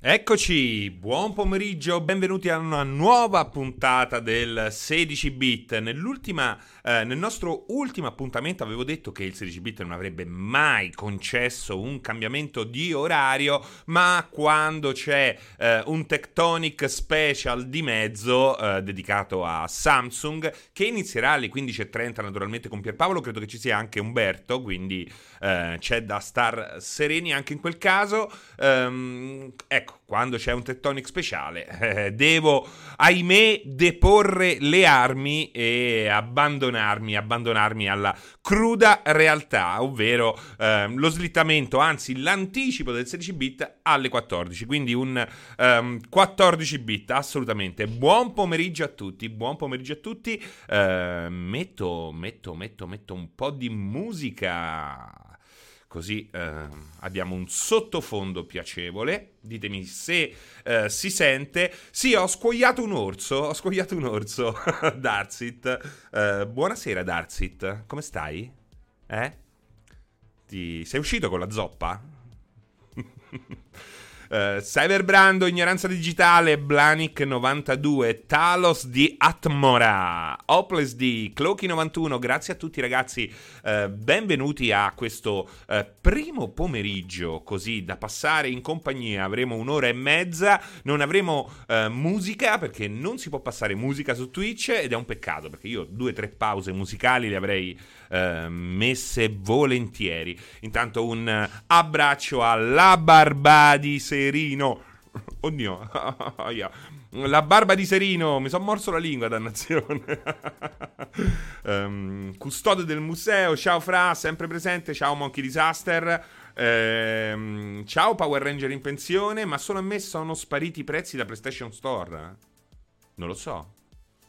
Eccoci, buon pomeriggio, benvenuti a una nuova puntata del 16 bit. Eh, nel nostro ultimo appuntamento avevo detto che il 16 bit non avrebbe mai concesso un cambiamento di orario, ma quando c'è eh, un Tectonic Special di mezzo eh, dedicato a Samsung che inizierà alle 15.30 naturalmente con Pierpaolo, credo che ci sia anche Umberto, quindi eh, c'è da star sereni anche in quel caso. Um, ecco, quando c'è un Tectonic speciale, eh, devo, ahimè, deporre le armi e abbandonarmi, abbandonarmi alla cruda realtà, ovvero eh, lo slittamento, anzi l'anticipo del 16 bit alle 14, quindi un um, 14 bit, assolutamente. Buon pomeriggio a tutti, buon pomeriggio a tutti. Uh, metto, metto, metto, metto un po' di musica così eh, abbiamo un sottofondo piacevole. Ditemi se eh, si sente. Sì, ho scoiato un orso, ho scoiato un orso, Darsit. Eh, buonasera Darsit, come stai? Eh? Ti... Sei uscito con la zoppa? Uh, Cyberbrando, Ignoranza Digitale, Blanic92, Talos di Atmora, Hopeless di Cloaky91, grazie a tutti ragazzi, uh, benvenuti a questo uh, primo pomeriggio così da passare in compagnia, avremo un'ora e mezza, non avremo musica perché non si può passare musica su Twitch ed è un peccato perché io due o tre pause musicali le avrei messe volentieri. Intanto un abbraccio alla Barbadis Serino. Oddio, la barba di Serino, mi sono morso la lingua, dannazione. um, custode del museo, ciao Fra, sempre presente, ciao Monkey Disaster. Um, ciao Power Ranger in pensione, ma solo a me sono spariti i prezzi da PlayStation Store. Non lo so.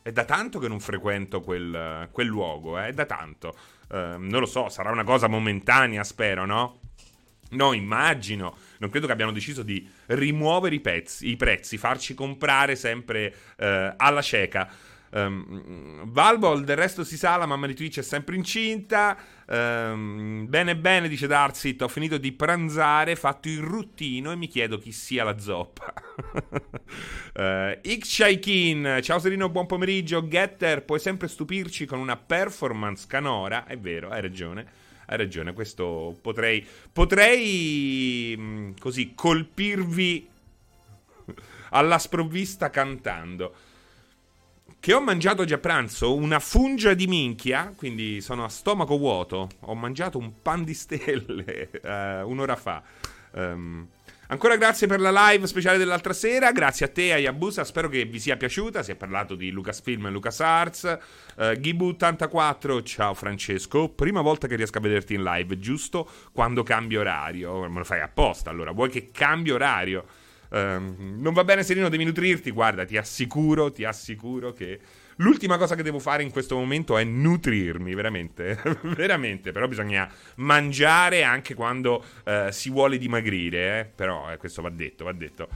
È da tanto che non frequento quel, quel luogo, eh? è da tanto. Uh, non lo so, sarà una cosa momentanea, spero, no? No, immagino. Non credo che abbiano deciso di rimuovere i, pezzi, i prezzi, farci comprare sempre eh, alla cieca. Um, Valvol, del resto si sa, la mamma di Twitch è sempre incinta. Um, bene, bene, dice Darsit. Ho finito di pranzare, fatto il ruttino e mi chiedo chi sia la zoppa. uh, X ciao Serino, buon pomeriggio. Getter, puoi sempre stupirci con una performance canora. È vero, hai ragione hai ragione, questo potrei, potrei mm, così colpirvi alla sprovvista cantando. Che ho mangiato oggi a pranzo una fungia di minchia, quindi sono a stomaco vuoto. Ho mangiato un pan di stelle uh, un'ora fa. Um, Ancora grazie per la live speciale dell'altra sera, grazie a te e a Yabusa, spero che vi sia piaciuta, si è parlato di Lucasfilm e LucasArts. Uh, Gibu84, ciao Francesco, prima volta che riesco a vederti in live, giusto quando cambio orario, me lo fai apposta allora, vuoi che cambio orario? Uh, non va bene Serino, devi nutrirti, guarda, ti assicuro, ti assicuro che L'ultima cosa che devo fare in questo momento è nutrirmi, veramente, veramente, però bisogna mangiare anche quando eh, si vuole dimagrire, eh? però eh, questo va detto, va detto.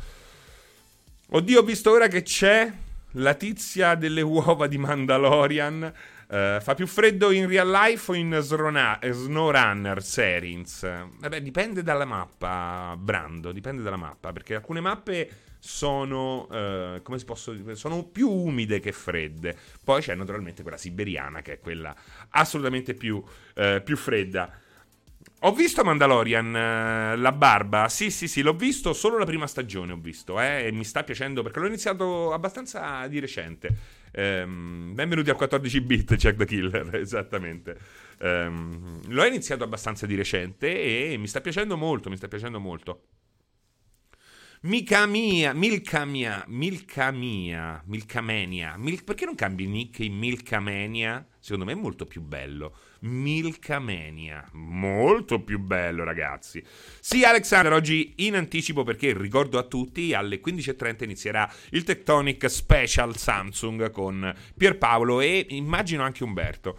Oddio, ho visto ora che c'è la tizia delle uova di Mandalorian. Uh, fa più freddo in real life o in Srona- SnowRunner Serins? Vabbè, dipende dalla mappa, Brando, dipende dalla mappa, perché alcune mappe sono, uh, come si posso dire, sono più umide che fredde. Poi c'è naturalmente quella siberiana, che è quella assolutamente più, uh, più fredda. Ho visto Mandalorian, la barba, sì sì sì, l'ho visto, solo la prima stagione ho visto, eh, e mi sta piacendo perché l'ho iniziato abbastanza di recente. Um, benvenuti a 14 bit, Jack the Killer, esattamente. Um, l'ho iniziato abbastanza di recente e mi sta piacendo molto, mi sta piacendo molto. Mica mia, Milka mia, Milka mia, Milkamania. Mil- perché non cambi nick in Milkamania? Secondo me è molto più bello. Milkamania. Molto più bello, ragazzi. Sì, Alexander, oggi in anticipo perché ricordo a tutti, alle 15.30 inizierà il Tectonic Special Samsung con Pierpaolo e immagino anche Umberto.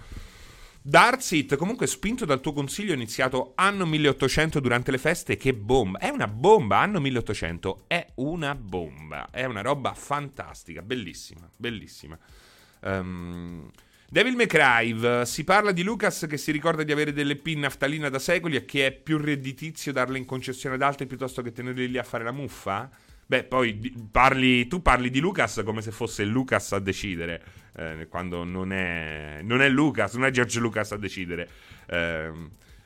Darsit, comunque spinto dal tuo consiglio, ho iniziato anno 1800 durante le feste. Che bomba! È una bomba, anno 1800 è una bomba. È una roba fantastica, bellissima, bellissima. Um, Devil May Cry, si parla di Lucas che si ricorda di avere delle pin naftalina da secoli e che è più redditizio darle in concessione ad altri piuttosto che tenerle lì a fare la muffa? Beh, poi parli, tu parli di Lucas come se fosse Lucas a decidere, eh, quando non è, non è, Lucas, non è George Lucas a decidere. Eh,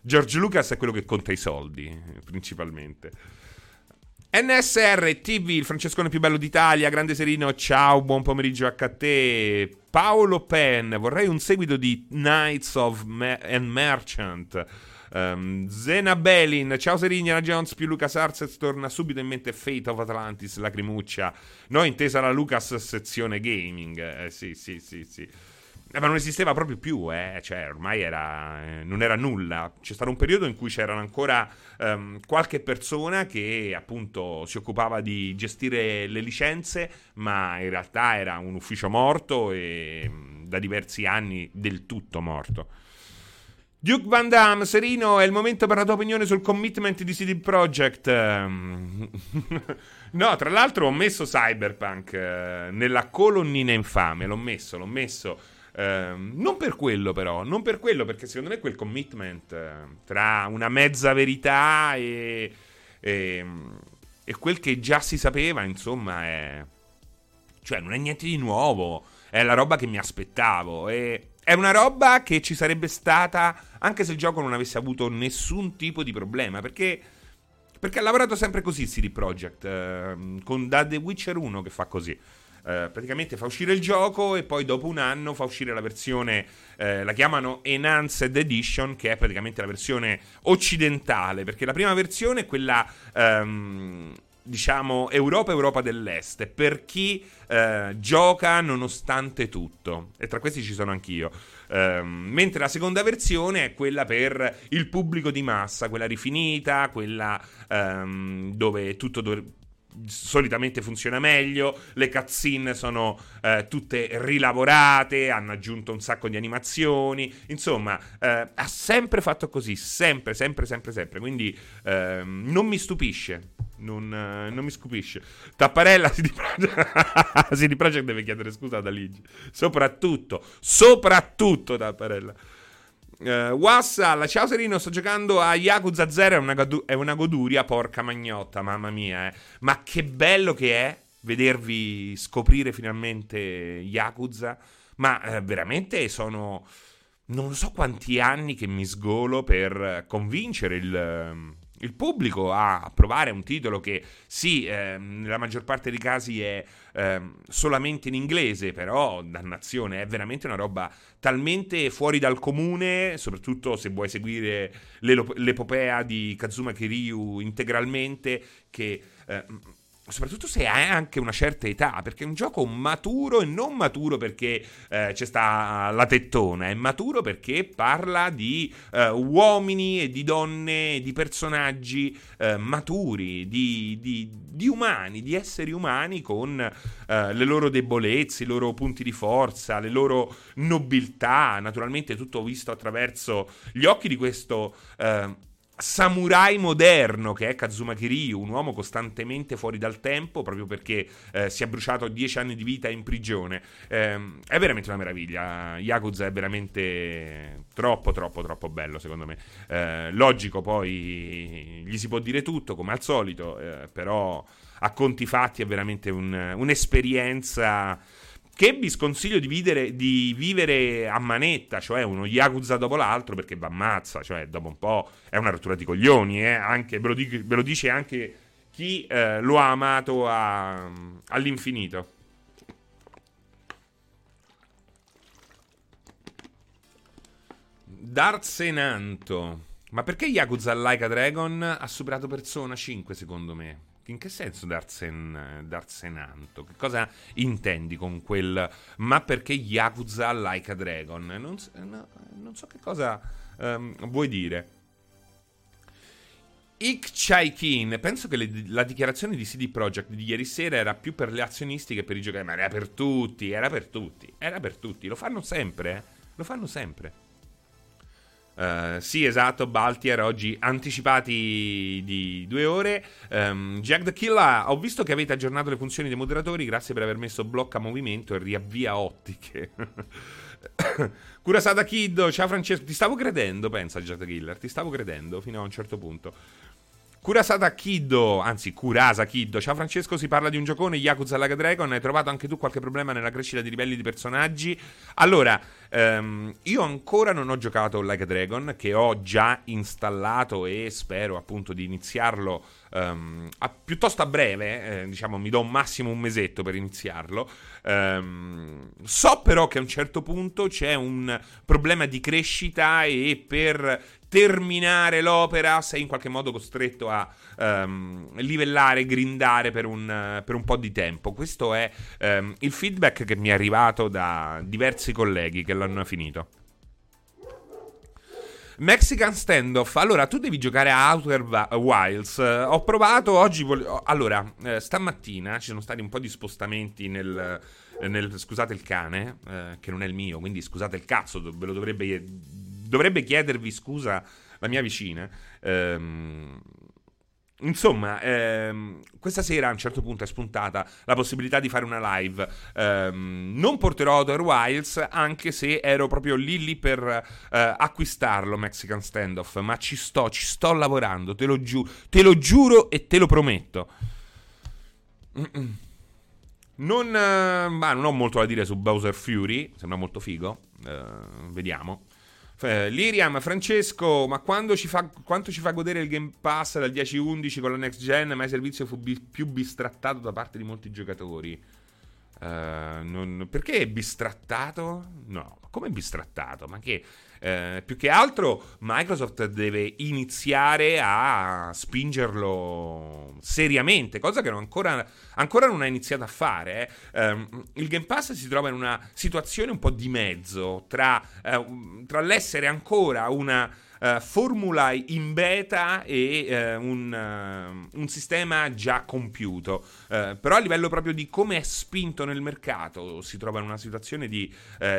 George Lucas è quello che conta i soldi, principalmente. NSR TV, il francescone più bello d'Italia, grande Serino, ciao, buon pomeriggio anche a te. Paolo Penn, vorrei un seguito di Knights of Me- and Merchant. Um, Zena Belin, ciao Serigna, Jones più Lucas Arces torna subito in mente Fate of Atlantis, lacrimuccia. No, intesa la Lucas sezione gaming. Eh, sì, sì, sì, sì. Eh, ma non esisteva proprio più, eh? cioè ormai era, eh, non era nulla. C'è stato un periodo in cui c'erano ancora um, qualche persona che appunto si occupava di gestire le licenze, ma in realtà era un ufficio morto e mm, da diversi anni del tutto morto. Duke Van Damme, Serino, è il momento per la tua opinione sul commitment di CD Projekt. no, tra l'altro ho messo Cyberpunk eh, nella colonnina infame, l'ho messo, l'ho messo. Eh, non per quello però, non per quello, perché secondo me quel commitment eh, tra una mezza verità e, e, e quel che già si sapeva, insomma, è... Cioè, non è niente di nuovo, è la roba che mi aspettavo e è una roba che ci sarebbe stata anche se il gioco non avesse avuto nessun tipo di problema, perché, perché ha lavorato sempre così CD Projekt, eh, con da The Witcher 1 che fa così. Eh, praticamente fa uscire il gioco e poi dopo un anno fa uscire la versione, eh, la chiamano Enhanced Edition, che è praticamente la versione occidentale, perché la prima versione è quella... Um, diciamo, Europa Europa dell'Est, per chi eh, gioca nonostante tutto. E tra questi ci sono anch'io. Um, mentre la seconda versione è quella per il pubblico di massa, quella rifinita, quella um, dove tutto dovrebbe solitamente funziona meglio, le cutscene sono eh, tutte rilavorate, hanno aggiunto un sacco di animazioni, insomma, eh, ha sempre fatto così, sempre, sempre, sempre, sempre, quindi eh, non mi stupisce. Non, non, mi stupisce. Tapparella CD Projekt, CD Projekt deve chiedere scusa da Ligi. Soprattutto, soprattutto Tapparella. Uh, Wassal, ciao Serino, sto giocando a Yakuza 0, è una, godu- è una goduria, porca magnotta, mamma mia, eh. Ma che bello che è vedervi scoprire finalmente Yakuza. Ma eh, veramente sono... Non so quanti anni che mi sgolo per convincere il il pubblico a provare un titolo che sì, eh, nella maggior parte dei casi è eh, solamente in inglese, però dannazione, è veramente una roba talmente fuori dal comune, soprattutto se vuoi seguire l'epopea di Kazuma Kiryu integralmente, che... Eh, soprattutto se hai anche una certa età, perché è un gioco maturo e non maturo perché eh, c'è sta la tettona, è maturo perché parla di eh, uomini e di donne, di personaggi eh, maturi, di, di, di, umani, di esseri umani con eh, le loro debolezze, i loro punti di forza, le loro nobiltà, naturalmente tutto visto attraverso gli occhi di questo eh, samurai moderno che è Kazuma Kiryu, un uomo costantemente fuori dal tempo proprio perché eh, si è bruciato dieci anni di vita in prigione. Eh, è veramente una meraviglia. Yakuza è veramente troppo, troppo, troppo bello secondo me. Eh, logico, poi gli si può dire tutto come al solito, eh, però a conti fatti è veramente un, un'esperienza che vi sconsiglio di, videre, di, vivere a manetta, cioè uno Yakuza dopo l'altro, perché va ammazza, cioè dopo un po' è una rottura di coglioni, eh? anche, ve, lo dico, ve, lo dice anche chi eh, lo ha amato a, all'infinito. Darsenanto. Ma perché Yakuza Like a Dragon ha superato Persona 5 secondo me? In che senso Darsen, Darsenanto? Che cosa intendi con quel ma perché Yakuza like a Dragon? Non, no, non so che cosa um, vuoi dire. Ik Chaikin, penso che le, la dichiarazione di CD Projekt di ieri sera era più per le azionisti che per i giocatori, ma era per tutti, era per tutti, era per tutti, lo fanno sempre, eh? lo fanno sempre. Uh, sì, esatto, Baltier oggi anticipati di due ore. Um, Jack the Killer, ho visto che avete aggiornato le funzioni dei moderatori, grazie per aver messo blocca movimento e riavvia ottiche. Kurasada Kid, ciao Francesco, ti stavo credendo, pensa Jack the Killer, ti stavo credendo fino a un certo punto. Kurasata Kiddo, anzi Kurasa Kiddo. Ciao Francesco, si parla di un giocone Yakuza Laga Dragon. Hai trovato anche tu qualche problema nella crescita di livelli di personaggi? Allora, ehm, io ancora non ho giocato Like a Dragon, che ho già installato e spero appunto di iniziarlo um, a, piuttosto a breve. Eh, diciamo, mi do un massimo un mesetto per iniziarlo. Um, so però che a un certo punto c'è un problema di crescita e per terminare l'opera sei in qualche modo costretto a um, livellare, grindare per un, per un, po' di tempo. Questo è il feedback che mi è arrivato da diversi colleghi che l'hanno finito. Mexican Standoff. Allora, tu devi giocare a Outer Wilds. Uh, ho provato oggi. Vol- allora, uh, stamattina ci sono stati un po' di spostamenti nel. nel scusate il cane, uh, che non è il mio, quindi scusate il cazzo, ve lo dovrebbe dovrebbe chiedervi scusa la mia vicina. Ehm, Insomma, ehm, questa sera a un certo punto è spuntata la possibilità di fare una live. Ehm, non porterò Outer Wilds, anche se ero proprio lì lì per eh, acquistarlo, Mexican Standoff, ma ci sto, ci sto lavorando, te lo, giu- te lo giuro e te lo prometto. Non, eh, non ho molto da dire su Bowser Fury, sembra molto figo, eh, vediamo. Eh, Liriam, Francesco, ma ci fa, quanto ci fa godere il Game Pass dal 10-11 con la next gen? Ma il servizio fu bi- più bistrattato da parte di molti giocatori. Uh, non, perché bistrattato? No, come bistrattato? Ma che eh, più che altro Microsoft deve iniziare a spingerlo seriamente, cosa che non ancora, ancora, non ha iniziato a fare. Eh. Eh, il Game Pass si trova in una situazione un po' di mezzo tra, eh, tra l'essere ancora una uh, formula in beta e uh, un, uh, un, sistema già compiuto. però a livello proprio di come è spinto nel mercato si trova in una situazione di,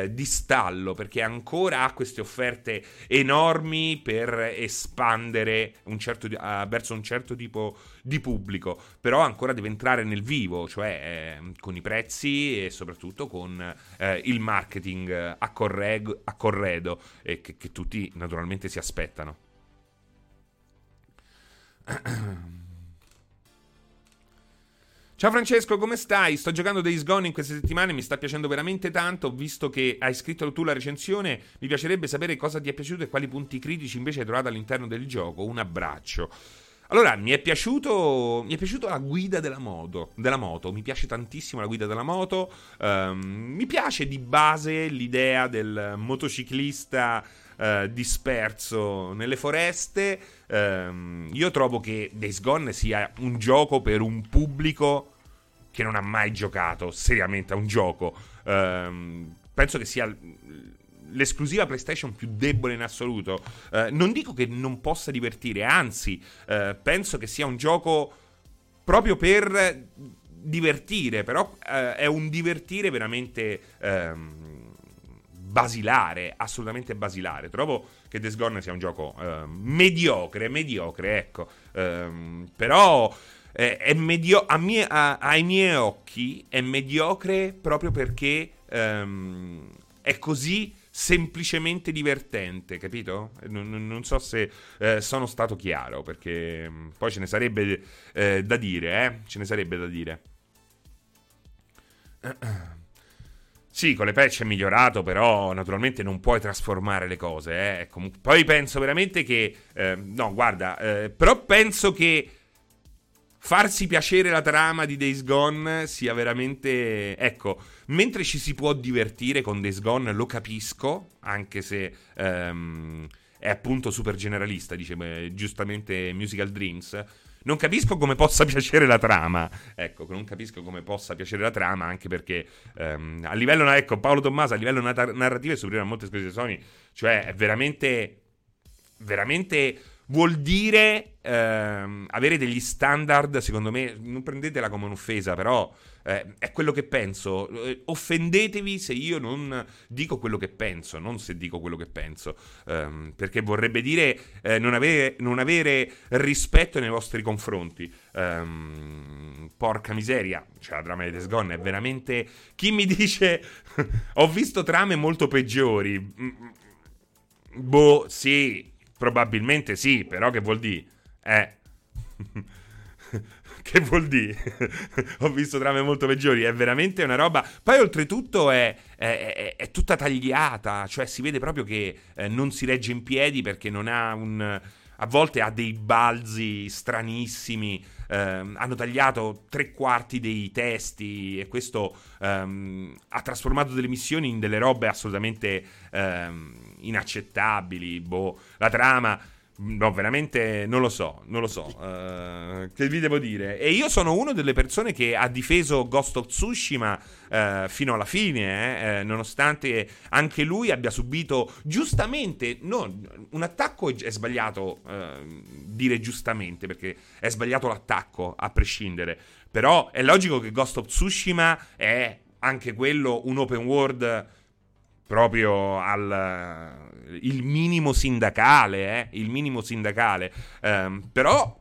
di stallo perché ancora ha queste offerte enormi per espandere un certo, verso un certo tipo di pubblico, però ancora deve entrare nel vivo, cioè eh, con i prezzi e soprattutto con eh, il marketing a, corrego, a corredo e che, che tutti naturalmente si aspettano. Ciao Francesco, come stai? Sto giocando Days Gone in queste settimane, mi sta piacendo veramente tanto. Visto che hai scritto tu la recensione, mi piacerebbe sapere cosa ti è piaciuto e quali punti critici invece hai trovato all'interno del gioco. Un abbraccio. Allora, mi è piaciuto, mi è piaciuto la guida della moto, della moto, mi piace tantissimo la guida della moto, um, mi piace di base l'idea del motociclista uh, disperso nelle foreste, um, io trovo che Days Gone sia un gioco per un pubblico che non ha mai giocato seriamente a un gioco, um, penso che sia l'esclusiva PlayStation più debole in assoluto. Eh, non dico che non possa divertire, anzi, eh, penso che sia un gioco proprio per divertire, però eh, è un divertire veramente ehm, basilare, assolutamente basilare. Trovo che Days Gone sia un gioco ehm, mediocre, mediocre, ecco. Ehm, però eh, è medio- mie- a- ai miei occhi è mediocre proprio perché ehm, è così semplicemente divertente, capito? Non, non so se eh, sono stato chiaro, perché mm, poi ce ne sarebbe eh, da dire, eh? Ce ne sarebbe da dire. Sì, con le patch è migliorato, però naturalmente non puoi trasformare le cose. Eh? Comunque, poi penso veramente che... Eh, no, guarda, eh, però penso che farsi piacere la trama di Days Gone sia veramente... Ecco, mentre ci si può divertire con Days Gone, lo capisco, anche se um, è appunto super generalista, dice beh, giustamente Musical Dreams. Non capisco come possa piacere la trama. Ecco, non capisco come possa piacere la trama, anche perché um, a livello, ecco, Paolo Tommaso a livello narrativo è superiore a molte cose Sony. Cioè, è veramente... Veramente vuol dire ehm, avere degli standard, secondo me, non prendetela come un'offesa, però eh, è quello che penso. Eh, offendetevi se io non dico quello che penso, non se dico quello che penso, ehm, perché vorrebbe dire eh, non, avere, non, avere, rispetto nei vostri confronti. Ehm, porca miseria, cioè la trama di Days Gone è veramente... Chi mi dice ho visto trame molto peggiori? Mm, mm, boh, sì, Probabilmente sì, però che vuol dire? Eh. che vuol dire? Ho visto trame molto peggiori. È veramente una roba. Poi, oltretutto, è, è, è, è tutta tagliata. Cioè, si vede proprio che eh, non si regge in piedi perché non ha un. A volte ha dei balzi stranissimi. Eh, hanno tagliato tre quarti dei testi e questo ehm, ha trasformato delle missioni in delle robe assolutamente ehm, inaccettabili. Boh, la trama No, veramente non lo so, non lo so. Uh, che vi devo dire? E io sono una delle persone che ha difeso Ghost of Tsushima uh, fino alla fine, eh, nonostante anche lui abbia subito giustamente, no, un attacco è, sbagliato uh, dire giustamente, perché è sbagliato l'attacco, a prescindere. Però è logico che Ghost of Tsushima è anche quello un open world proprio al il minimo sindacale, eh, il minimo sindacale. Um, però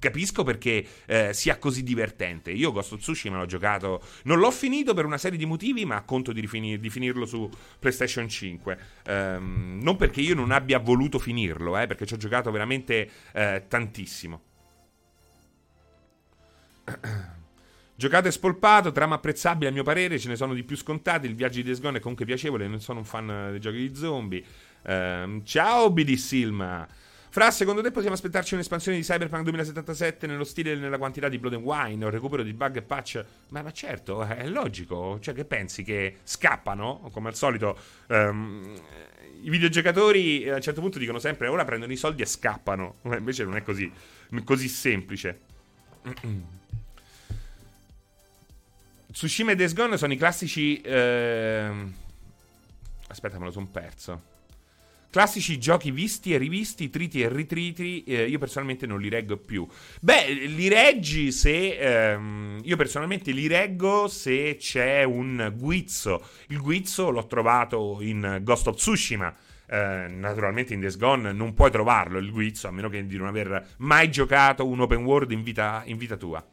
capisco perché eh, sia così divertente. Io Ghost of Tsushima l'ho giocato, non l'ho finito per una serie di motivi, ma conto di, rifinir- di finirlo su PlayStation 5. Um, ehm, non perché io non abbia voluto finirlo, eh, perché ci ho giocato veramente eh, tantissimo. Giocato e spolpato, trama apprezzabile a mio parere, ce ne sono di più scontati, il viaggio di Days Gone è comunque piacevole, non sono un fan dei giochi di zombie. Um, ciao BD Silma! Fra, secondo te possiamo aspettarci un'espansione di Cyberpunk 2077 nello stile e nella quantità di Blood and Wine, un recupero di bug e patch? Ma, ma, certo, è logico. Cioè, che pensi che scappano? Come al solito, um, i videogiocatori a un certo punto dicono sempre ora prendono i soldi e scappano. Ma invece non è così, così semplice. Tsushima e Days Gone sono i classici. Eh... Aspetta, me lo sono perso. Classici giochi visti e rivisti, triti e ritriti, eh, io personalmente non li reggo più. Beh, li reggi se... Ehm, io personalmente li reggo se c'è un guizzo. Il guizzo l'ho trovato in Ghost of Tsushima. Eh, naturalmente in Days Gone non puoi trovarlo il guizzo, a meno che di non aver mai giocato un open world in vita, in vita tua.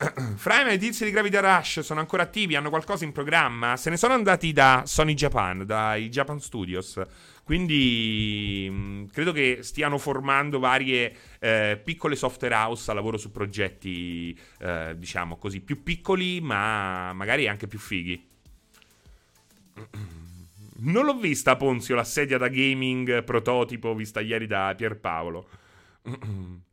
Fra i maledizi di Gravity Rush sono ancora attivi, hanno qualcosa in programma. Se ne sono andati da Sony Japan, dai Japan Studios. Quindi mh, mm, credo che stiano formando varie eh, piccole software house a lavoro su progetti, eh, diciamo così, più piccoli, ma magari anche più fighi. Non l'ho vista, Ponzio, la sedia da gaming prototipo vista ieri da Pierpaolo.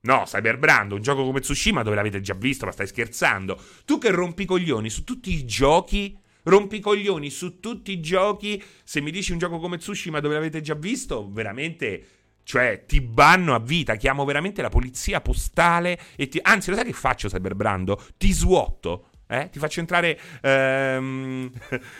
No, Cyberbrand, un gioco come Tsushima dove l'avete già visto, ma stai scherzando. Tu che rompi coglioni su tutti i giochi, rompi coglioni su tutti i giochi, se mi dici un gioco come Tsushima dove l'avete già visto, veramente cioè, ti banno a vita, chiamo veramente la polizia postale e ti... Anzi, lo sai che faccio, Cyberbrando? Ti svuoto. Eh? Ti faccio entrare. Ehm,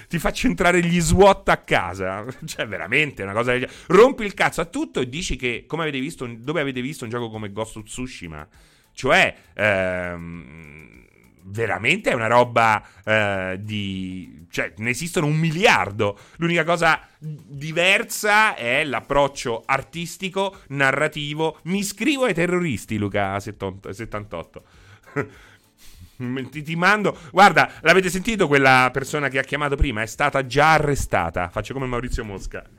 ti faccio entrare gli SWAT a casa. Cioè, veramente una cosa. Rompi il cazzo a tutto e dici che. Come avete visto. Dove avete visto un gioco come Ghost of Tsushima? Cioè. Ehm, veramente è una roba eh, di. Cioè, ne esistono un miliardo. L'unica cosa diversa è l'approccio artistico, narrativo. Mi iscrivo ai terroristi, Luca 78. Ti, ti, mando. Guarda, l'avete sentito quella persona che ha chiamato prima? È stata già arrestata. Faccio come Maurizio Mosca.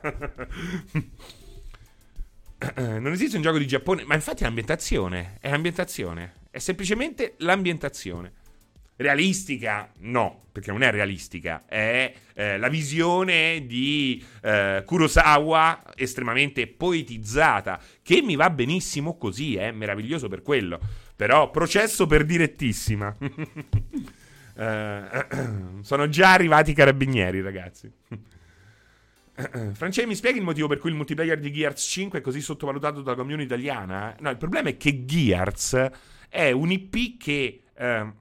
non esiste un gioco di Giappone, ma infatti è ambientazione. È ambientazione. È semplicemente l'ambientazione. Realistica? No, perché non è realistica. È eh, la visione di eh, Kurosawa estremamente poetizzata. Che mi va benissimo così, è eh, meraviglioso per quello. Però processo per direttissima. uh, sono già arrivati i carabinieri, ragazzi. Francesco, mi spieghi il motivo per cui il multiplayer di Gears 5 è così sottovalutato dalla community italiana? No, il problema è che Gears è un IP che eh,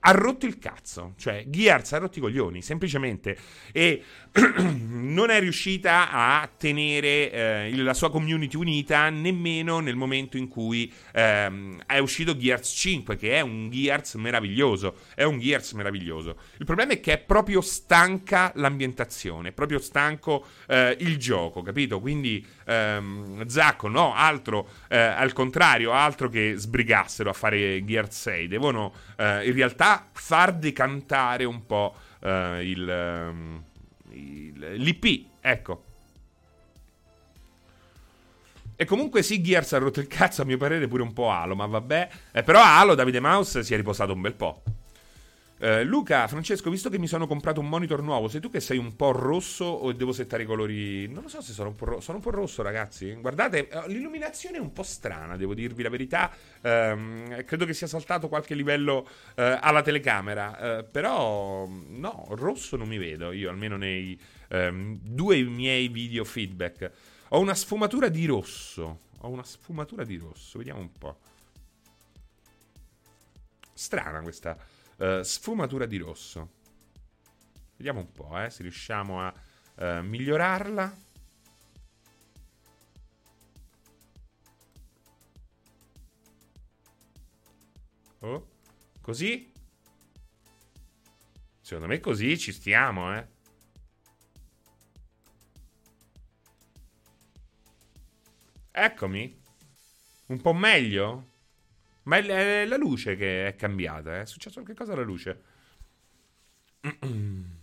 ha rotto il cazzo. Cioè, Gears ha rotto i coglioni, semplicemente. E non è riuscita a tenere eh, la sua community unita nemmeno nel momento in cui ehm, è uscito Gears 5, che è un Gears meraviglioso. È un Gears meraviglioso. Il problema è che è proprio stanca l'ambientazione, è proprio stanco eh, il gioco, capito? Quindi, ehm, Zacco, no, altro, eh, al contrario, altro che sbrigassero a fare Gears 6. Devono eh, in realtà far decantare un po' eh, il... Um, l'IP, ecco. E comunque sì, Gears ha rotto il cazzo, a mio parere pure un po' Halo, ma vabbè. Eh, però Halo, Davide Mouse, si è riposato un bel po'. Eh, Luca, Francesco, visto che mi sono comprato un monitor nuovo, sei tu che sei un po' rosso o devo settare i colori? Non lo so se sono un po' rosso. Sono un po' rosso, ragazzi. Guardate, eh, l'illuminazione è un po' strana, devo dirvi la verità. Eh, credo che sia saltato qualche livello eh, alla telecamera. Eh, però, no, rosso non mi vedo. Io, almeno nei ehm, due miei video feedback. Ho una sfumatura di rosso. Ho una sfumatura di rosso. Vediamo un po'. Strana questa uh, sfumatura di rosso. Vediamo un po', eh, se riusciamo a uh, migliorarla. Oh, così? Secondo me così ci stiamo, eh. Eccomi. Un po' meglio? Ma è la luce che è cambiata, è successo qualcosa alla luce. non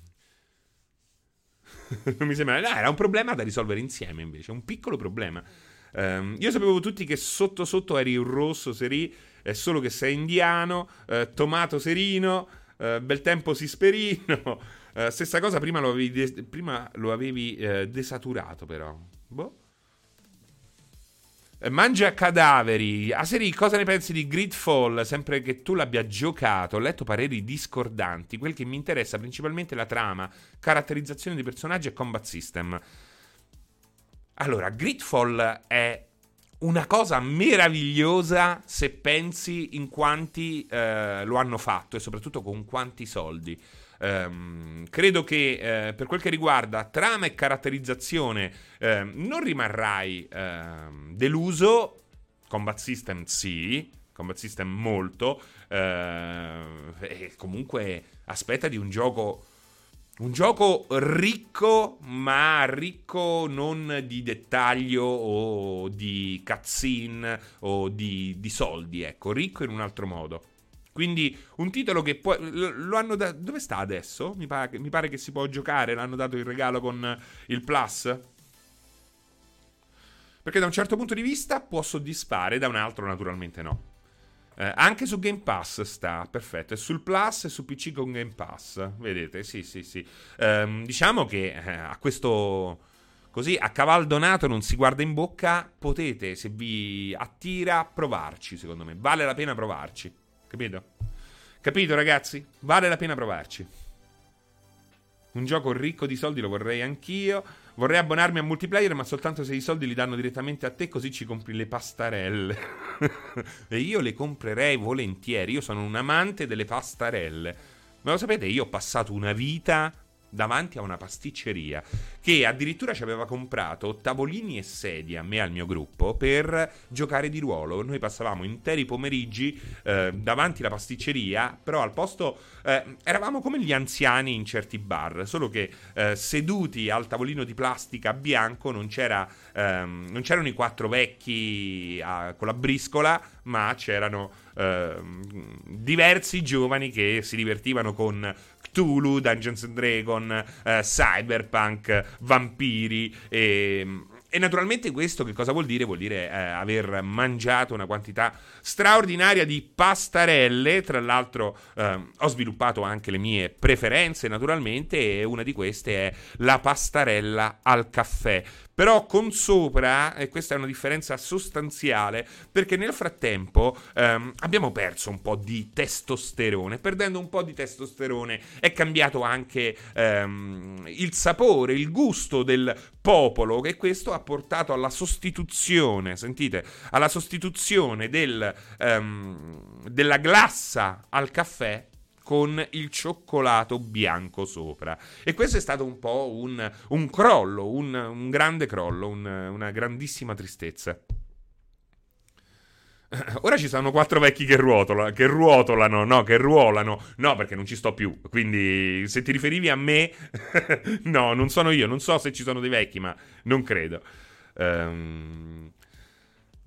mi sembra... No, era un problema da risolvere insieme invece, un piccolo problema. Um, io sapevo tutti che sotto sotto eri un rosso seri, è solo che sei indiano, uh, tomato serino, uh, bel tempo sisperino. Uh, stessa cosa, prima lo avevi, de- prima lo avevi desaturato però. Boh. Eh, mangia cadaveri. Aseri, cosa ne pensi di Gridfall? Sempre che tu l'abbia giocato, ho letto pareri discordanti. Quel che mi interessa principalmente è la trama, caratterizzazione di personaggi e combat system. Allora, Gridfall è una cosa meravigliosa se pensi in quanti eh, lo hanno fatto e soprattutto con quanti soldi. Um, credo che eh, per quel che riguarda trama e caratterizzazione eh, non rimarrai eh, deluso. Combat System sì, Combat System molto. Eh, e comunque aspetta di un gioco. Un gioco ricco, ma ricco non di dettaglio o di cutscene o di, di soldi, ecco, ricco in un altro modo. Quindi un titolo che poi lo hanno dato. Dove sta adesso? Mi pare, mi pare, che si può giocare. L'hanno dato in regalo con il Plus. Perché da un certo punto di vista può soddisfare, da un altro naturalmente no. Eh, anche su Game Pass sta, perfetto. È sul Plus e su PC con Game Pass. Vedete, sì, sì, sì. Eh, diciamo che eh, a questo... Così a caval donato non si guarda in bocca, potete, se vi attira, provarci, secondo me. Vale la pena provarci. Capito? Capito, ragazzi? Vale la pena provarci. Un gioco ricco di soldi lo vorrei anch'io. Vorrei abbonarmi a multiplayer, ma soltanto se i soldi li danno direttamente a te, così ci compri le pastarelle. e io le comprerei volentieri. Io sono un amante delle pastarelle. Ma lo sapete, io ho passato una vita davanti a una pasticceria che addirittura ci aveva comprato tavolini e sedie a me e al mio gruppo per giocare di ruolo. Noi passavamo interi pomeriggi eh, davanti alla pasticceria, però al posto eh, eravamo come gli anziani in certi bar, solo che eh, seduti al tavolino di plastica bianco non, c'era, ehm, non c'erano i quattro vecchi a, con la briscola, ma c'erano ehm, diversi giovani che si divertivano con Cthulhu, Dungeons and Dragons, eh, Cyberpunk, vampiri e... E naturalmente questo che cosa vuol dire? Vuol dire eh, aver mangiato una quantità straordinaria di pastarelle. Tra l'altro eh, ho sviluppato anche le mie preferenze naturalmente e una di queste è la pastarella al caffè però con sopra, e questa è una differenza sostanziale, perché nel frattempo ehm, abbiamo perso un po' di testosterone, perdendo un po' di testosterone è cambiato anche ehm, il sapore, il gusto del popolo e questo ha portato alla sostituzione, sentite, alla sostituzione del, ehm, della glassa al caffè con il cioccolato bianco sopra. E questo è stato un po' un, un crollo, un, un, grande crollo, un, una grandissima tristezza. Ora ci sono quattro vecchi che, ruotola, che ruotolano, no, che ruolano. No, perché non ci sto più. Quindi, se ti riferivi a me, no, non sono io. Non so se ci sono dei vecchi, ma non credo. Um,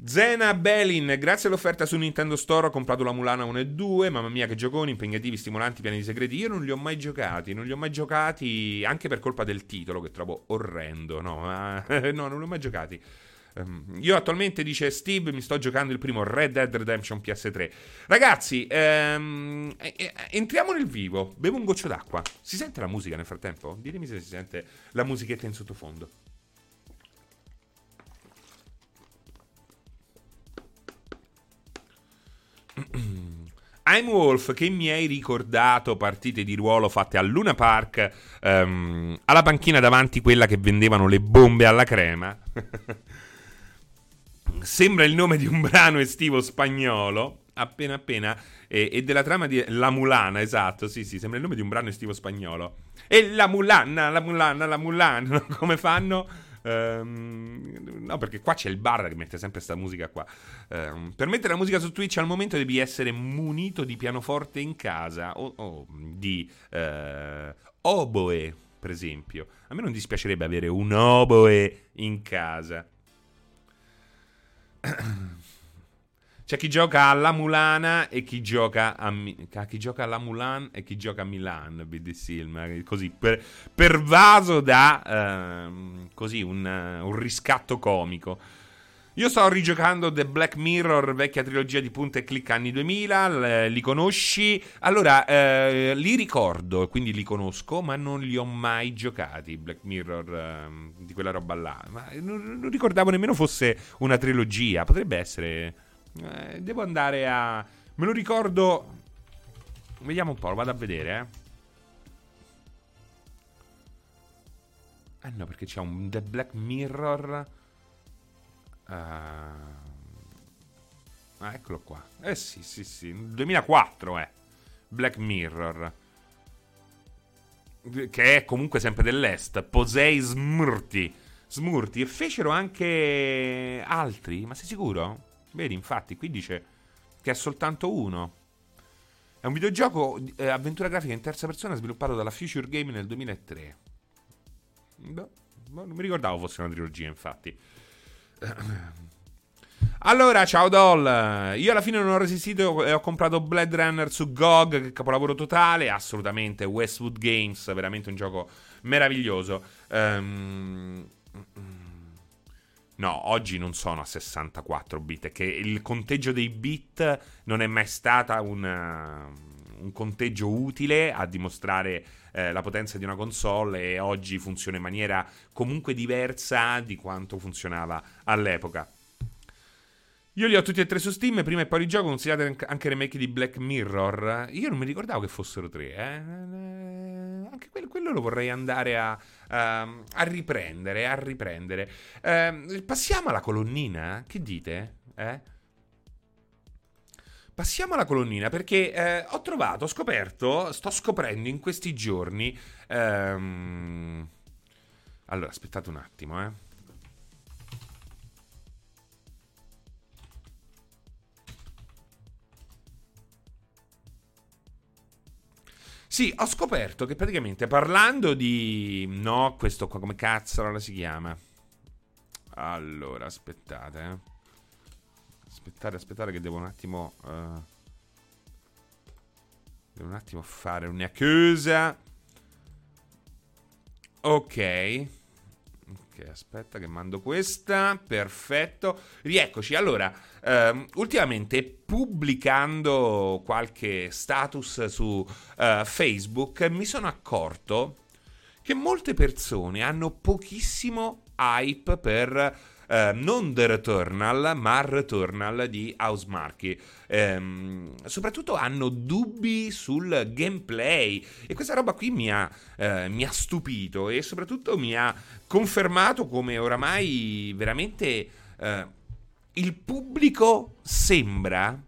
Zena Belin, grazie all'offerta su Nintendo Store ho comprato la Mulana 1 e 2, mamma mia che gioconi, impegnativi, stimolanti, pieni di segreti, io non li ho mai giocati, non li ho mai giocati anche per colpa del titolo che trovo orrendo, no, no non li ho mai giocati. Um, io attualmente, dice Steve, mi sto giocando il primo Red Dead Redemption PS3. Ragazzi, um, entriamo nel vivo. Bevo un goccio d'acqua. Si sente la musica nel frattempo? Ditemi se si sente la musichetta in sottofondo. I'm Wolf, che mi hai ricordato partite di ruolo fatte a Luna Park, um, alla panchina davanti quella che vendevano le bombe alla crema. Sembra il nome di un brano estivo spagnolo, appena appena, e, e, della trama di La Mulana, esatto, sì sì, sembra il nome di un brano estivo spagnolo. E la Mulana, la Mulana, la Mulana, come fanno? Um, no, perché qua c'è il bar che mette sempre questa musica qua. Um, per mettere la musica su Twitch al momento devi essere munito di pianoforte in casa o, o di uh, oboe, per esempio. A me non dispiacerebbe avere un oboe in casa. C'è chi gioca alla Mulana e chi gioca a Mi- chi gioca alla Mulan e chi gioca a Milan, BD così per- pervaso da uh, così un, un, riscatto comico. Io sto rigiocando The Black Mirror, vecchia trilogia di punta e clic anni 2000, l- li conosci? Allora, uh, li ricordo, quindi li conosco, ma non li ho mai giocati, Black Mirror, ehm, di quella roba là. Ma non, non ricordavo nemmeno fosse una trilogia, potrebbe essere... Eh, devo andare a. Me lo ricordo. Vediamo un po', lo vado a vedere, eh. Ah no, perché c'è un The Black Mirror. Uh... Ah, eccolo qua. Eh sì, sì, sì. 2004, eh. Black Mirror. Che è comunque sempre dell'est. Posei Smurti. Smurti. E fecero anche altri. Ma sei sicuro? Vedi, infatti, qui dice che è soltanto uno. È un videogioco eh, avventura grafica in terza persona sviluppato dalla Future Game nel 2003. Boh, non mi ricordavo fosse una trilogia, infatti. Allora, ciao Doll. Io alla fine non ho resistito e ho comprato Blade Runner su GOG, che capolavoro totale. Assolutamente, Westwood Games, veramente un gioco meraviglioso. Um, No, oggi non sono a 64 bit, che il conteggio dei bit non è mai stato un, uh, un, conteggio utile a dimostrare eh, la potenza di una console e oggi funziona in maniera comunque diversa di quanto funzionava all'epoca. Io li ho tutti e tre su Steam, prima e poi di gioco, consigliate anche remake di Black Mirror. Io non mi ricordavo che fossero tre, eh. Anche quello, quello lo vorrei andare a, a, a riprendere, a riprendere. Eh, passiamo alla colonnina, che dite? Eh? Passiamo alla colonnina perché eh, ho trovato, ho scoperto, sto scoprendo in questi giorni... Ehm... Allora, aspettate un attimo, eh. Sì, ho scoperto che praticamente parlando di... No, questo qua come cazzo si chiama? Allora, aspettate. Eh. Aspettate, aspettate che devo un attimo... Uh... Devo un attimo fare una cosa. Ok. Aspetta che mando questa. Perfetto. Rieccoci. Allora, ehm, ultimamente pubblicando qualche status su uh, Facebook mi sono accorto che molte persone hanno pochissimo hype per eh, non The Returnal, ma Returnal di Housemarque. Ehm, soprattutto hanno dubbi sul gameplay e questa roba qui mi ha, eh, mi ha stupito e soprattutto mi ha confermato come oramai veramente eh, il pubblico sembra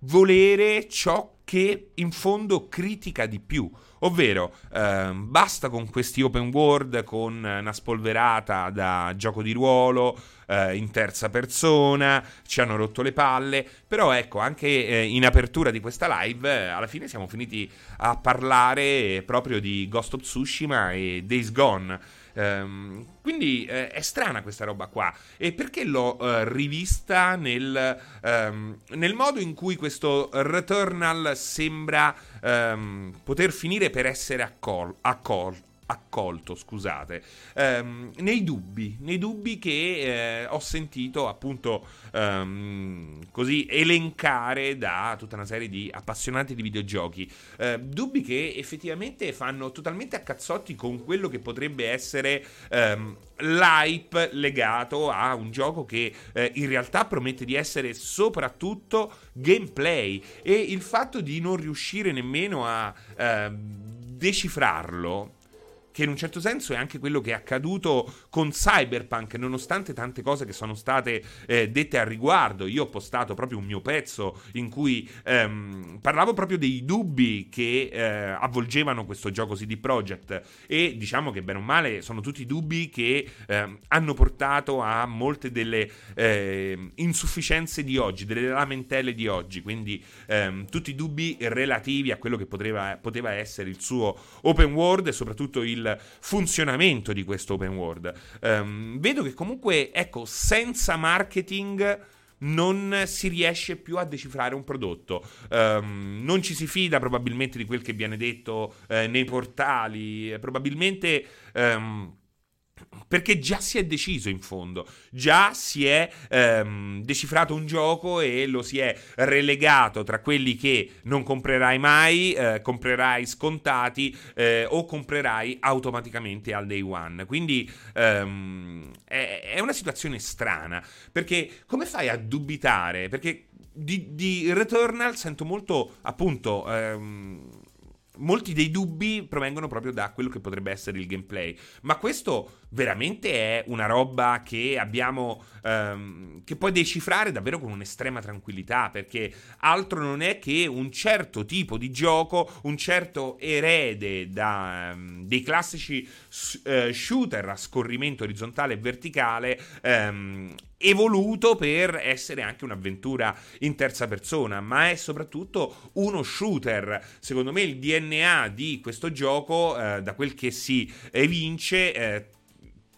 volere ciò che in fondo critica di più. Ovvero, eh, basta con questi open world con una spolverata da gioco di ruolo eh, in terza persona, ci hanno rotto le palle, però ecco, anche eh, in apertura di questa live, eh, alla fine siamo finiti a parlare proprio di Ghost of Tsushima e Days Gone. Um, quindi eh, è strana questa roba qua. E perché l'ho uh, rivista nel, um, nel, modo in cui questo Returnal sembra um, poter finire per essere accol- accol- accolto, scusate, ehm, nei dubbi, nei dubbi che eh, ho sentito appunto ehm, così elencare da tutta una serie di appassionati di videogiochi, eh, dubbi che effettivamente fanno totalmente a cazzotti con quello che potrebbe essere ehm, l'hype legato a un gioco che eh, in realtà promette di essere soprattutto gameplay. E il fatto di non riuscire nemmeno a eh, decifrarlo che in un certo senso è anche quello che è accaduto con Cyberpunk, nonostante tante cose che sono state eh, dette al riguardo. Io ho postato proprio un mio pezzo in cui ehm, parlavo proprio dei dubbi che eh, avvolgevano questo gioco CD Projekt e diciamo che bene o male sono tutti dubbi che eh, hanno portato a molte delle ehm, insufficienze di oggi, delle lamentele di oggi, quindi ehm, tutti i dubbi relativi a quello che poteva, poteva essere il suo open world e soprattutto il funzionamento di questo open world. Um, vedo che comunque, ecco, senza marketing non si riesce più a decifrare un prodotto. Um, non ci si fida probabilmente di quel che viene detto eh, nei portali, probabilmente... Um, perché già si è deciso in fondo, già si è ehm, decifrato un gioco e lo si è relegato tra quelli che non comprerai mai, eh, comprerai scontati eh, o comprerai automaticamente al day one. Quindi ehm, è, è, una situazione strana, perché come fai a dubitare? Perché di, di Returnal sento molto appunto... Ehm, molti dei dubbi provengono proprio da quello che potrebbe essere il gameplay. Ma questo veramente è una roba che abbiamo. Um, che puoi decifrare davvero con un'estrema tranquillità. Perché altro non è che un certo tipo di gioco, un certo erede da, um, dei classici uh, shooter a scorrimento orizzontale e verticale. Um, evoluto per essere anche un'avventura in terza persona, ma è soprattutto uno shooter. Secondo me il DNA di questo gioco, eh, da quel che si evince, eh,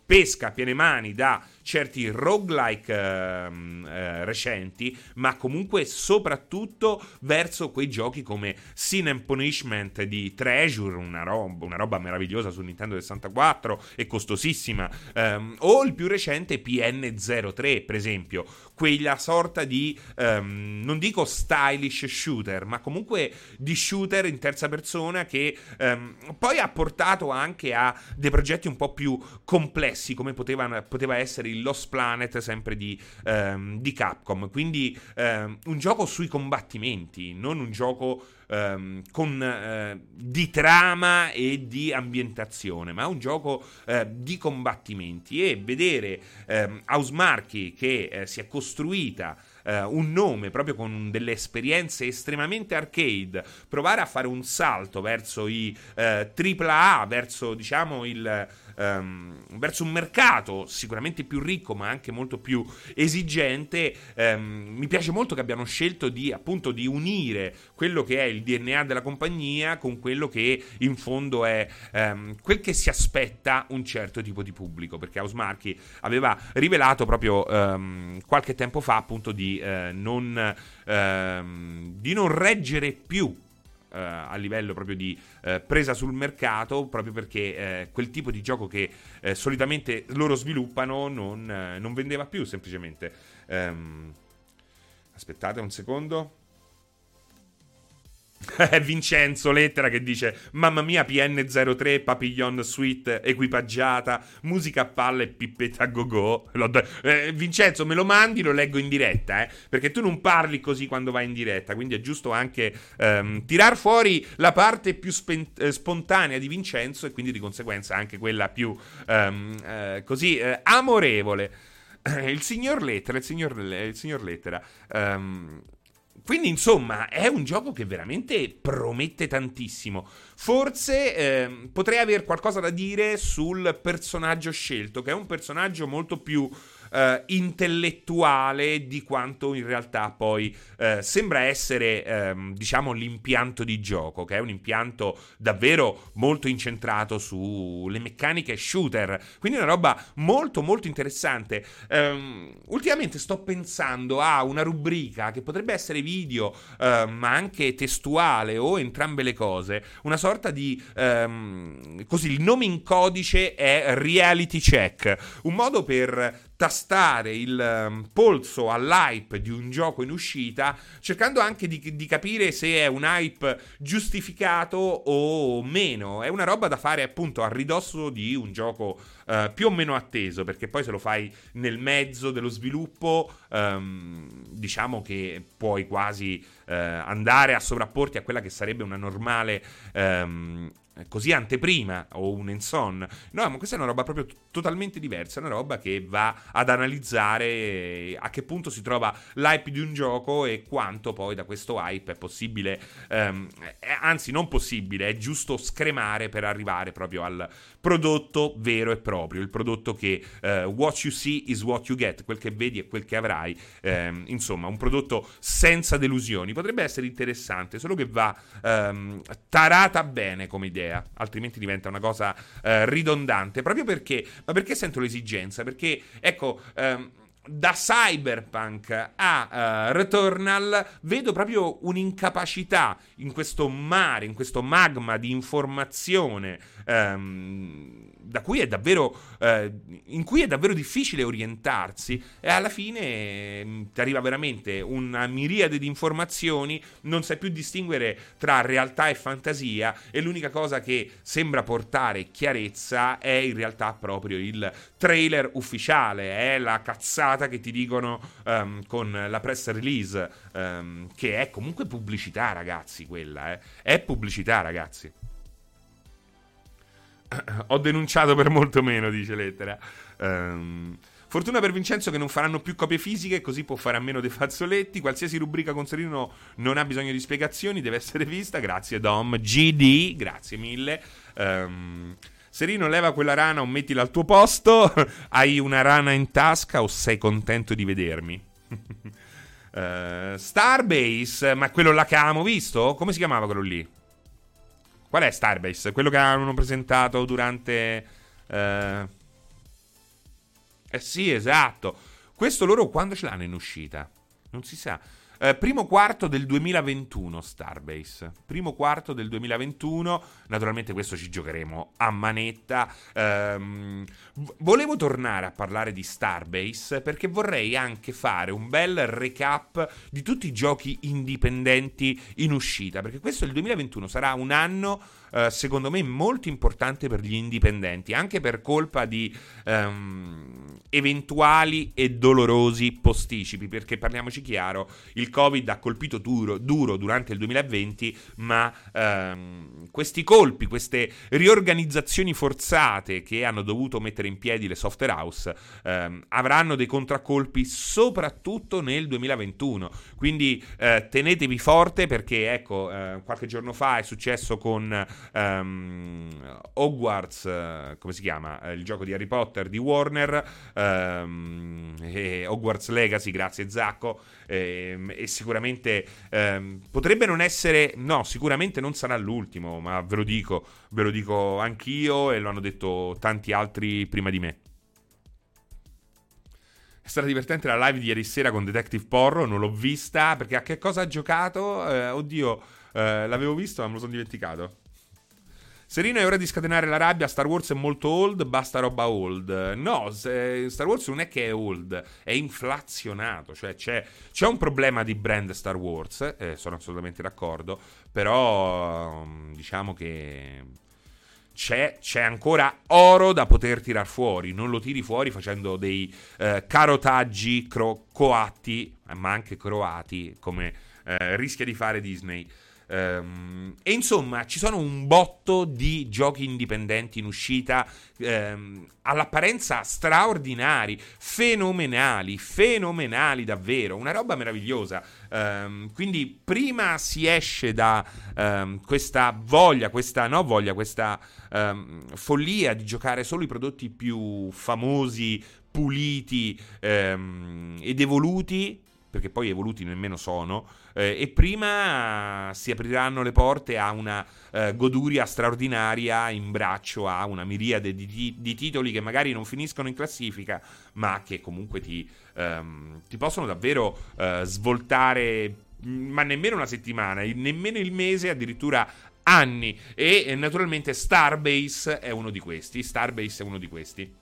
pesca a piene mani da certi roguelike ehm, eh, recenti, ma comunque soprattutto verso quei giochi come Sin and Punishment di Treasure, una roba, una roba meravigliosa su Nintendo 64 e costosissima, ehm, o il più recente PN03, per esempio, quella sorta di, ehm, non dico stylish shooter, ma comunque di shooter in terza persona che ehm, poi ha portato anche a dei progetti un po' più complessi, come poteva, poteva essere il Lost Planet sempre di, ehm, di Capcom. Quindi un gioco sui combattimenti, non un gioco ehm, con, eh, di trama e di ambientazione, ma un gioco eh, di combattimenti. E vedere ehm, Housemarque che eh, si è costruita Uh, un nome proprio con delle esperienze estremamente arcade, provare a fare un salto verso i uh, AAA, verso diciamo il um, verso un mercato sicuramente più ricco ma anche molto più esigente, um, mi piace molto che abbiano scelto di appunto di unire quello che è il DNA della compagnia con quello che in fondo è um, quel che si aspetta un certo tipo di pubblico, perché Housemarque aveva rivelato proprio qualche tempo fa appunto di, uh, non, di non reggere più eh, a livello proprio di eh, presa sul mercato, proprio perché eh, quel tipo di gioco che eh, solitamente loro sviluppano non, eh, non vendeva più semplicemente. Um, aspettate un secondo. È Vincenzo Lettera che dice Mamma mia PN03 Papillon Suite equipaggiata Musica a palla e pippetta a go go eh, Vincenzo me lo mandi? Lo leggo in diretta eh, Perché tu non parli così quando vai in diretta Quindi è giusto anche ehm, tirar fuori la parte più spen- eh, spontanea di Vincenzo E quindi di conseguenza anche quella più ehm, eh, così eh, amorevole. Il signor Lettera, il signor, il signor Lettera um, quindi, insomma, è un gioco che veramente promette tantissimo. Forse eh, potrei avere qualcosa da dire sul personaggio scelto, che è un personaggio molto più eh, intellettuale di quanto in realtà poi eh, sembra essere, ehm, diciamo, l'impianto di gioco, che è un impianto davvero molto incentrato sulle meccaniche shooter. Quindi una roba molto, molto interessante. Um, ultimamente sto pensando a una rubrica che potrebbe essere video, uh, ma anche testuale o entrambe le cose. Una sorta di. Um, così, il nome in codice è reality check. Un modo per tastare il um, polso all'hype di un gioco in uscita, cercando anche di, di, capire se è un hype giustificato o meno. È una roba da fare appunto a ridosso di un gioco uh, più o meno atteso, perché poi se lo fai nel mezzo dello sviluppo, um, diciamo che puoi quasi uh, andare a sovrapporti a quella che sarebbe una normale um, così anteprima o un enson. No, ma questa è una roba proprio t- totalmente diversa, è una roba che va ad analizzare a che punto si trova l'hype di un gioco e quanto poi da questo hype è possibile, ehm, anzi non possibile, è giusto scremare per arrivare proprio al prodotto vero e proprio, il prodotto che uh, what you see is what you get, quel che vedi è quel che avrai, ehm, insomma un prodotto senza delusioni, potrebbe essere interessante, solo che va ehm, tarata bene come idea, altrimenti diventa una cosa eh, ridondante, proprio perché, ma perché sento l'esigenza? Perché ecco... Ehm, da Cyberpunk a uh, Returnal vedo proprio un'incapacità in questo mare, in questo magma di informazione um, da cui è davvero, eh, in cui è davvero difficile orientarsi. E alla fine eh, ti arriva veramente una miriade di informazioni, non sai più distinguere tra realtà e fantasia. E l'unica cosa che sembra portare chiarezza è in realtà proprio il trailer ufficiale, è la cazzata che ti dicono um, con la press release, um, che è comunque pubblicità ragazzi quella, eh. è pubblicità ragazzi. Ho denunciato per molto meno, dice Lettera. Um, fortuna per Vincenzo che non faranno più copie fisiche, così può fare a meno dei fazzoletti. Qualsiasi rubrica con Serino non ha bisogno di spiegazioni, deve essere vista. Grazie Dom. GD, grazie mille. Um, Serino, leva quella rana o mettila al tuo posto. Hai una rana in tasca o sei contento di vedermi? uh, Starbase, ma quello là che avevamo visto? Come si chiamava quello lì? Qual è Starbase? Quello che hanno presentato durante... Eh... eh sì, esatto. Questo loro quando ce l'hanno in uscita? Non si sa. Eh, primo quarto del 2021 Starbase. Primo quarto del 2021. Naturalmente questo ci giocheremo a manetta. Ehm, volevo tornare a parlare di Starbase perché vorrei anche fare un bel recap di tutti i giochi indipendenti in uscita. Perché questo il 2021 sarà un anno eh, secondo me molto importante per gli indipendenti, anche per colpa di um, eventuali e dolorosi posticipi, perché parliamoci chiaro, il Covid ha colpito duro, duro durante il 2020, ma um, questi colpi, queste riorganizzazioni forzate che hanno dovuto mettere in piedi le software house um, avranno dei contraccolpi soprattutto nel 2021. Quindi uh, tenetevi forte perché ecco, uh, qualche giorno fa è successo con um, Hogwarts, uh, come si chiama? Uh, il gioco di Harry Potter di Warner, um, e Hogwarts Legacy, grazie Zacco, e, e sicuramente um, potrebbe non essere, no, sicuramente non sarà l'ultimo, ma ve lo dico, ve lo dico anch'io e lo hanno detto tanti altri prima di me. È stata divertente la live di ieri sera con Detective Porro, non l'ho vista perché a che cosa ha giocato? Eh, oddio, eh, l'avevo visto ma me lo sono dimenticato. Serino, è ora di scatenare la rabbia. Star Wars è molto old, basta roba old. No, Star Wars non è che è old, è inflazionato. Cioè, c'è, c'è un problema di brand Star Wars, eh, sono assolutamente d'accordo. Però, mm, diciamo che. C'è, c'è, ancora oro da poter tirar fuori. Non lo tiri fuori facendo dei eh, carotaggi cro- coatti, ma anche croati, come eh, rischia di fare Disney. Um, e insomma, ci sono un botto di giochi indipendenti in uscita um, all'apparenza straordinari, fenomenali, fenomenali davvero, una roba meravigliosa. Um, quindi prima si esce da questa voglia, questa no voglia, questa follia di giocare solo i prodotti più famosi, puliti ehm, ed evoluti, perché poi evoluti nemmeno sono, eh, e prima si apriranno le porte a una eh, goduria straordinaria in braccio a una miriade di, di, titoli che magari non finiscono in classifica, ma che comunque ti, ehm, ti possono davvero eh, svoltare ma nemmeno una settimana, nemmeno il mese, addirittura anni. E naturalmente Starbase è uno di questi. Starbase è uno di questi.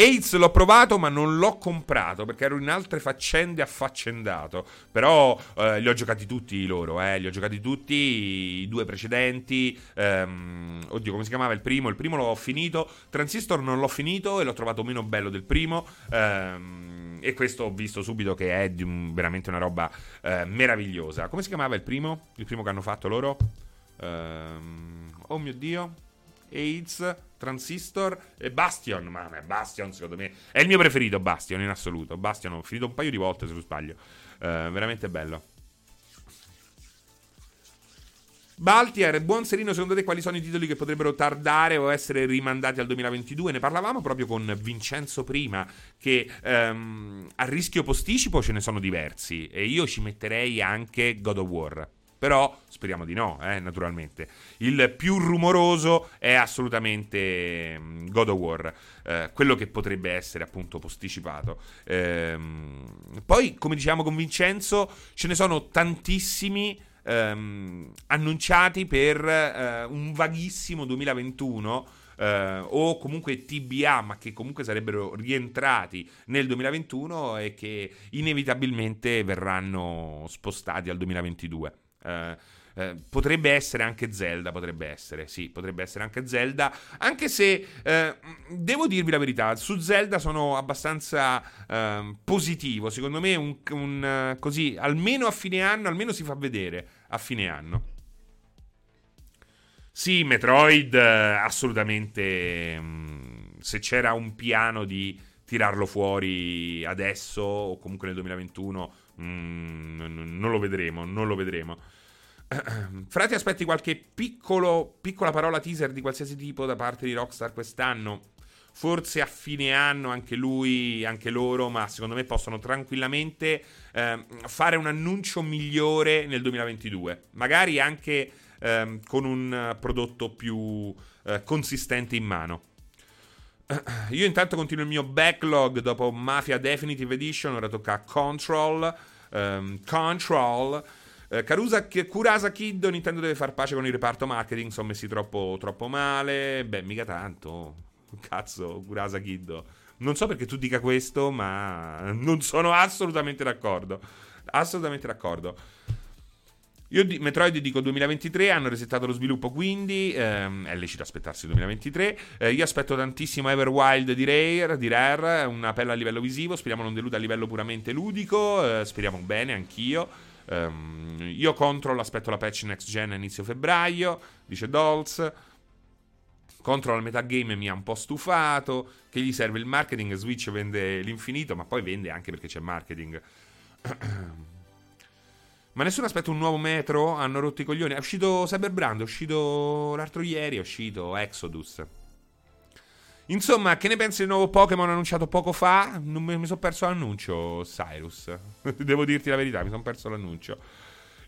AIDS l'ho provato ma non l'ho comprato perché ero in altre faccende affaccendato. Però eh, li ho giocati tutti loro, eh. li ho giocati tutti i due precedenti. Ehm, oddio, come si chiamava il primo? Il primo l'ho finito. Transistor non l'ho finito e l'ho trovato meno bello del primo. Ehm, e questo ho visto subito che è un, veramente una roba eh, meravigliosa. Come si chiamava il primo? Il primo che hanno fatto loro? Ehm, oh mio dio. AIDS, Transistor e Bastion. Ma Bastion, secondo me, è il mio preferito. Bastion in assoluto. Bastion ho finito un paio di volte, se non sbaglio. Uh, veramente bello. Baltier, buon Serino, secondo te quali sono i titoli che potrebbero tardare o essere rimandati al 2022? Ne parlavamo proprio con Vincenzo prima, che um, a rischio posticipo ce ne sono diversi e io ci metterei anche God of War. Però speriamo di no, eh, naturalmente. Il più rumoroso è assolutamente mm, God of War, eh, quello che potrebbe essere appunto posticipato. Ehm, poi, come diciamo con Vincenzo, ce ne sono tantissimi ehm, annunciati per eh, un vaghissimo 2021. Uh, o comunque TBA, ma che comunque sarebbero rientrati nel 2021 e che inevitabilmente verranno spostati al 2022. Eh, eh, potrebbe essere anche Zelda, potrebbe essere, sì, potrebbe essere anche Zelda, anche se eh, devo dirvi la verità, su Zelda sono abbastanza ehm, positivo, secondo me un, un, così, almeno a fine anno, almeno si fa vedere a fine anno. Sì, Metroid, assolutamente, mh, mm, se c'era un piano di tirarlo fuori adesso o comunque nel 2021 Mm, non lo vedremo, non lo vedremo. Fra ti aspetti qualche piccolo, piccola parola teaser di qualsiasi tipo da parte di Rockstar quest'anno? Forse a fine anno anche lui, anche loro, ma secondo me possono tranquillamente eh, fare un annuncio migliore nel 2022. Magari anche eh, con un prodotto più eh, consistente in mano. Io intanto continuo il mio backlog dopo Mafia Definitive Edition, ora tocca Control. Um, Control. Uh, Carusa, Kurasa Kid, Nintendo deve far pace con il reparto marketing, sono messi troppo, troppo male. Beh, mica tanto. Cazzo, Kurasa Kid. Non so perché tu dica questo, ma non sono assolutamente d'accordo. Assolutamente d'accordo. Io di Metroid dico 2023, hanno resettato lo sviluppo quindi, ehm, è lecito aspettarsi il 2023. Eh, io aspetto tantissimo Everwild di Rare, di Rare, una pelle a livello visivo, speriamo non deluda a livello puramente ludico, eh, speriamo bene anch'io. Um, io Control aspetto la patch next gen a inizio febbraio, dice Dolz. Control al metagame mi ha un po' stufato. Che gli serve il marketing? Switch vende l'infinito, ma poi vende anche perché c'è marketing. Ma nessuno aspetta un nuovo metro? Hanno rotto i coglioni. È uscito Cyberbrand, è uscito l'altro ieri, è uscito Exodus. Insomma, che ne pensi del nuovo Pokémon annunciato poco fa? Non mi, mi sono perso l'annuncio, Cyrus. Devo dirti la verità, mi sono perso l'annuncio.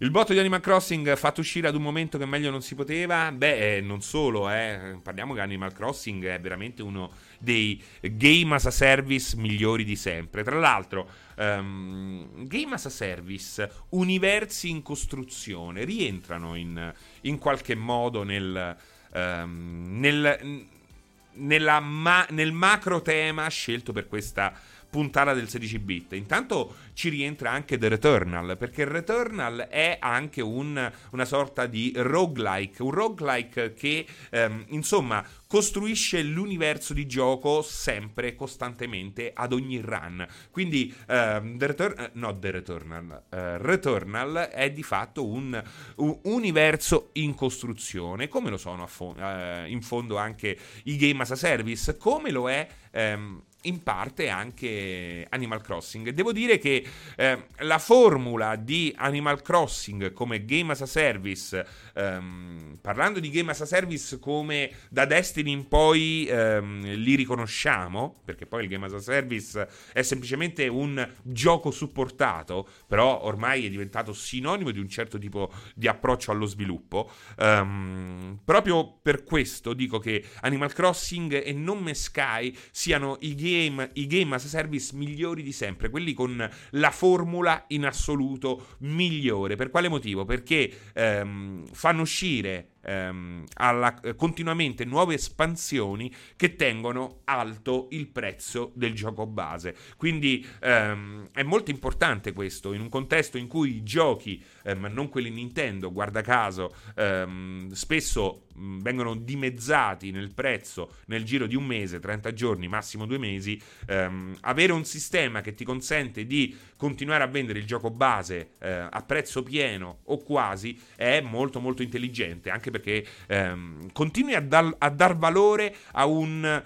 Il botto di Animal Crossing fatto uscire ad un momento che meglio non si poteva? Beh, eh, non solo, eh. Parliamo che Animal Crossing è veramente uno dei game as a service migliori di sempre. Tra l'altro, um, game as a service, universi in costruzione, rientrano in, in qualche modo nel, um, nel, ma- nel macro tema scelto per questa puntata del 16 bit. Intanto ci rientra anche The Returnal, perché Returnal è anche un, una sorta di roguelike, un roguelike che ehm, insomma costruisce l'universo di gioco sempre, costantemente, ad ogni run. Quindi ehm, The Return, eh, no, The Returnal, eh, Returnal è di fatto un, un, universo in costruzione, come lo sono fo- eh, in fondo anche i game as a service, come lo è... Ehm, in parte anche Animal Crossing. Devo dire che eh, la formula di Animal Crossing come game as a service, ehm, parlando di game as a service come da Destiny in poi ehm, li riconosciamo, perché poi il game as a service è semplicemente un gioco supportato, però ormai è diventato sinonimo di un certo tipo di approccio allo sviluppo. Um, proprio per questo dico che Animal Crossing e Non Me Sky siano i game game, i game as a service migliori di sempre, quelli con la formula in assoluto migliore. Per quale motivo? Perché ehm, fanno uscire ehm, alla, continuamente nuove espansioni che tengono alto il prezzo del gioco base. Quindi ehm, è molto importante questo in un contesto in cui i giochi, ma ehm, non quelli Nintendo, guarda caso, ehm, spesso vengono dimezzati nel prezzo nel giro di un mese, 30 giorni, massimo due mesi, ehm, avere un sistema che ti consente di continuare a vendere il gioco base eh, a prezzo pieno o quasi è molto molto intelligente, anche perché ehm, continui a, dar, a dar valore a un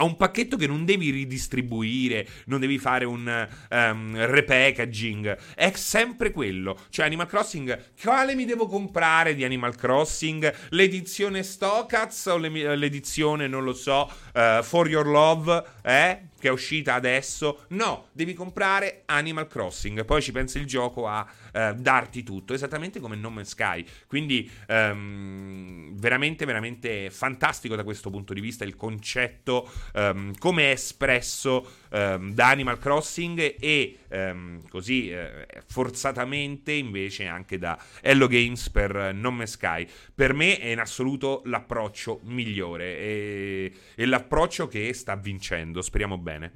a un pacchetto che non devi ridistribuire, non devi fare un um, repackaging, è sempre quello. Cioè Animal Crossing, quale mi devo comprare di Animal Crossing? L'edizione Stockaz o l'edizione, non lo so, uh, For Your Love, eh? che è uscita adesso. No, devi comprare Animal Crossing. Poi ci pensa il gioco a eh, darti tutto, esattamente come No Sky. Quindi ehm, veramente, veramente fantastico da questo punto di vista il concetto ehm, come è espresso ehm, da Animal Crossing e ehm, così eh, forzatamente invece anche da Hello Games per No Man's Sky. Per me è in assoluto l'approccio migliore e, e l'approccio che sta vincendo. Speriamo bene.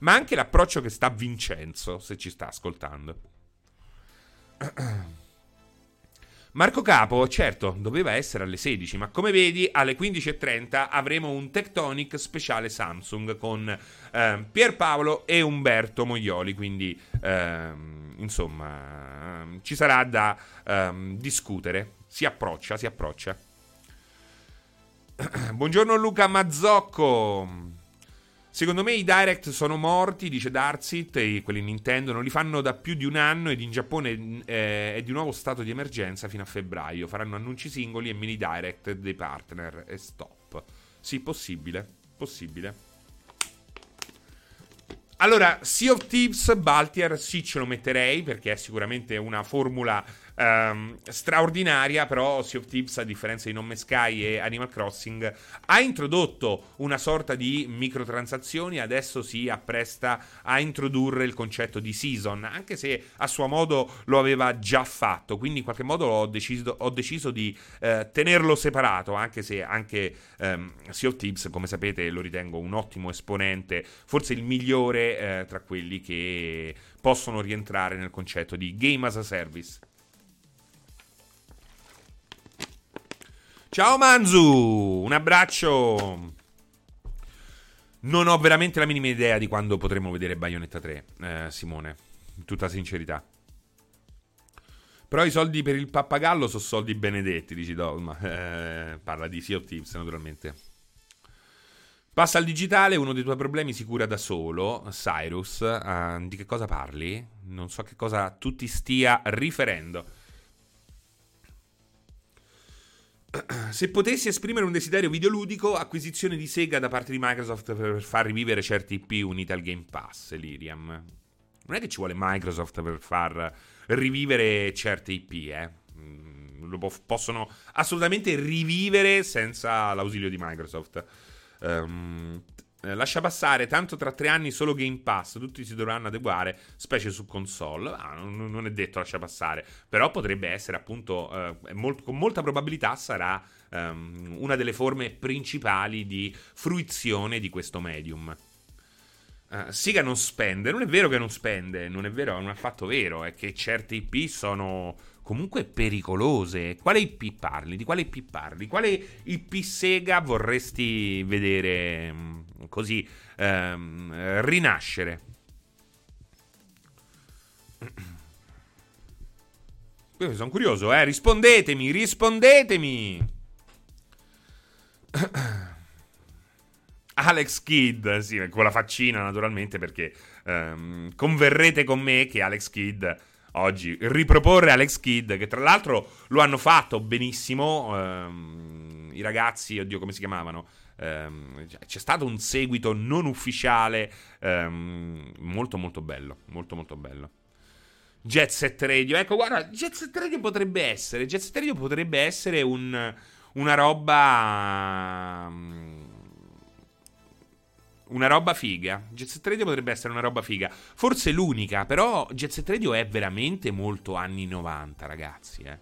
Ma anche l'approccio che sta Vincenzo, se ci sta ascoltando. Marco Capo, certo, doveva essere alle 16, ma come vedi alle 15.30 avremo un Tectonic speciale Samsung con eh, Pierpaolo e Umberto Moglioli, quindi eh, insomma ci sarà da eh, discutere. Si approccia, si approccia. Buongiorno Luca Mazzocco. Secondo me i direct sono morti, dice Darsit, e quelli Nintendo non li fanno da più di un anno ed in Giappone eh, è di nuovo stato di emergenza fino a febbraio. Faranno annunci singoli e mini direct dei partner e stop. Sì, possibile, possibile. Allora, Sea of Thieves, Baltier, sì ce lo metterei perché è sicuramente una formula um, straordinaria, però Sea of Thieves, a differenza di Nome Sky e Animal Crossing, ha introdotto una sorta di microtransazioni, adesso si appresta a introdurre il concetto di season, anche se a suo modo lo aveva già fatto, quindi in qualche modo ho deciso, ho deciso di eh, tenerlo separato, anche se anche um, Sea of Thieves, come sapete, lo ritengo un ottimo esponente, forse il migliore eh, tra quelli che possono rientrare nel concetto di game as a service. Ciao Manzu, un abbraccio. Non ho veramente la minima idea di quando potremo vedere Bayonetta 3, eh, Simone, in tutta sincerità. Però i soldi per il pappagallo sono soldi benedetti, dici Dogma. Eh, parla di Sea of Thieves, naturalmente. Passa al digitale, uno dei tuoi problemi si cura da solo, Cyrus. Uh, di che cosa parli? Non so che cosa tu ti stia riferendo. Se potessi esprimere un desiderio videoludico, acquisizione di Sega da parte di Microsoft per far rivivere certi IP uniti al Game Pass, Liriam. Non è che ci vuole Microsoft per far rivivere certe IP, eh. Mm, lo possono assolutamente rivivere senza l'ausilio di Microsoft. Um, eh, lascia passare, tanto tra tre anni solo Game Pass, tutti si dovranno adeguare, specie su console. Ah, non, non, è detto lascia passare, però potrebbe essere appunto, eh, molt, con molta probabilità sarà um, una delle forme principali di fruizione di questo medium. Uh, Siga non spende, non è vero che non spende, non è vero, non è affatto vero, è che certe IP sono comunque pericolose. Quale IP parli? Di quale IP parli? Quale IP Sega vorresti vedere mm, così ehm, rinascere? Sono curioso, eh? Rispondetemi, rispondetemi! Alex Kidd, sì, con la faccina naturalmente perché um, converrete con me che Alex Kidd oggi riproporre Alex Kidd che tra l'altro lo hanno fatto benissimo um, i ragazzi, oddio come si chiamavano um, c'è stato un seguito non ufficiale molto molto bello, molto molto bello Jet Set Radio. Ecco, guarda, Jet Set Radio potrebbe essere. Jet Set Radio potrebbe essere un, una roba. Una roba figa. Jet Set Radio potrebbe essere una roba figa. Forse l'unica, però Jet Set Radio è veramente molto anni 90, ragazzi. Eh.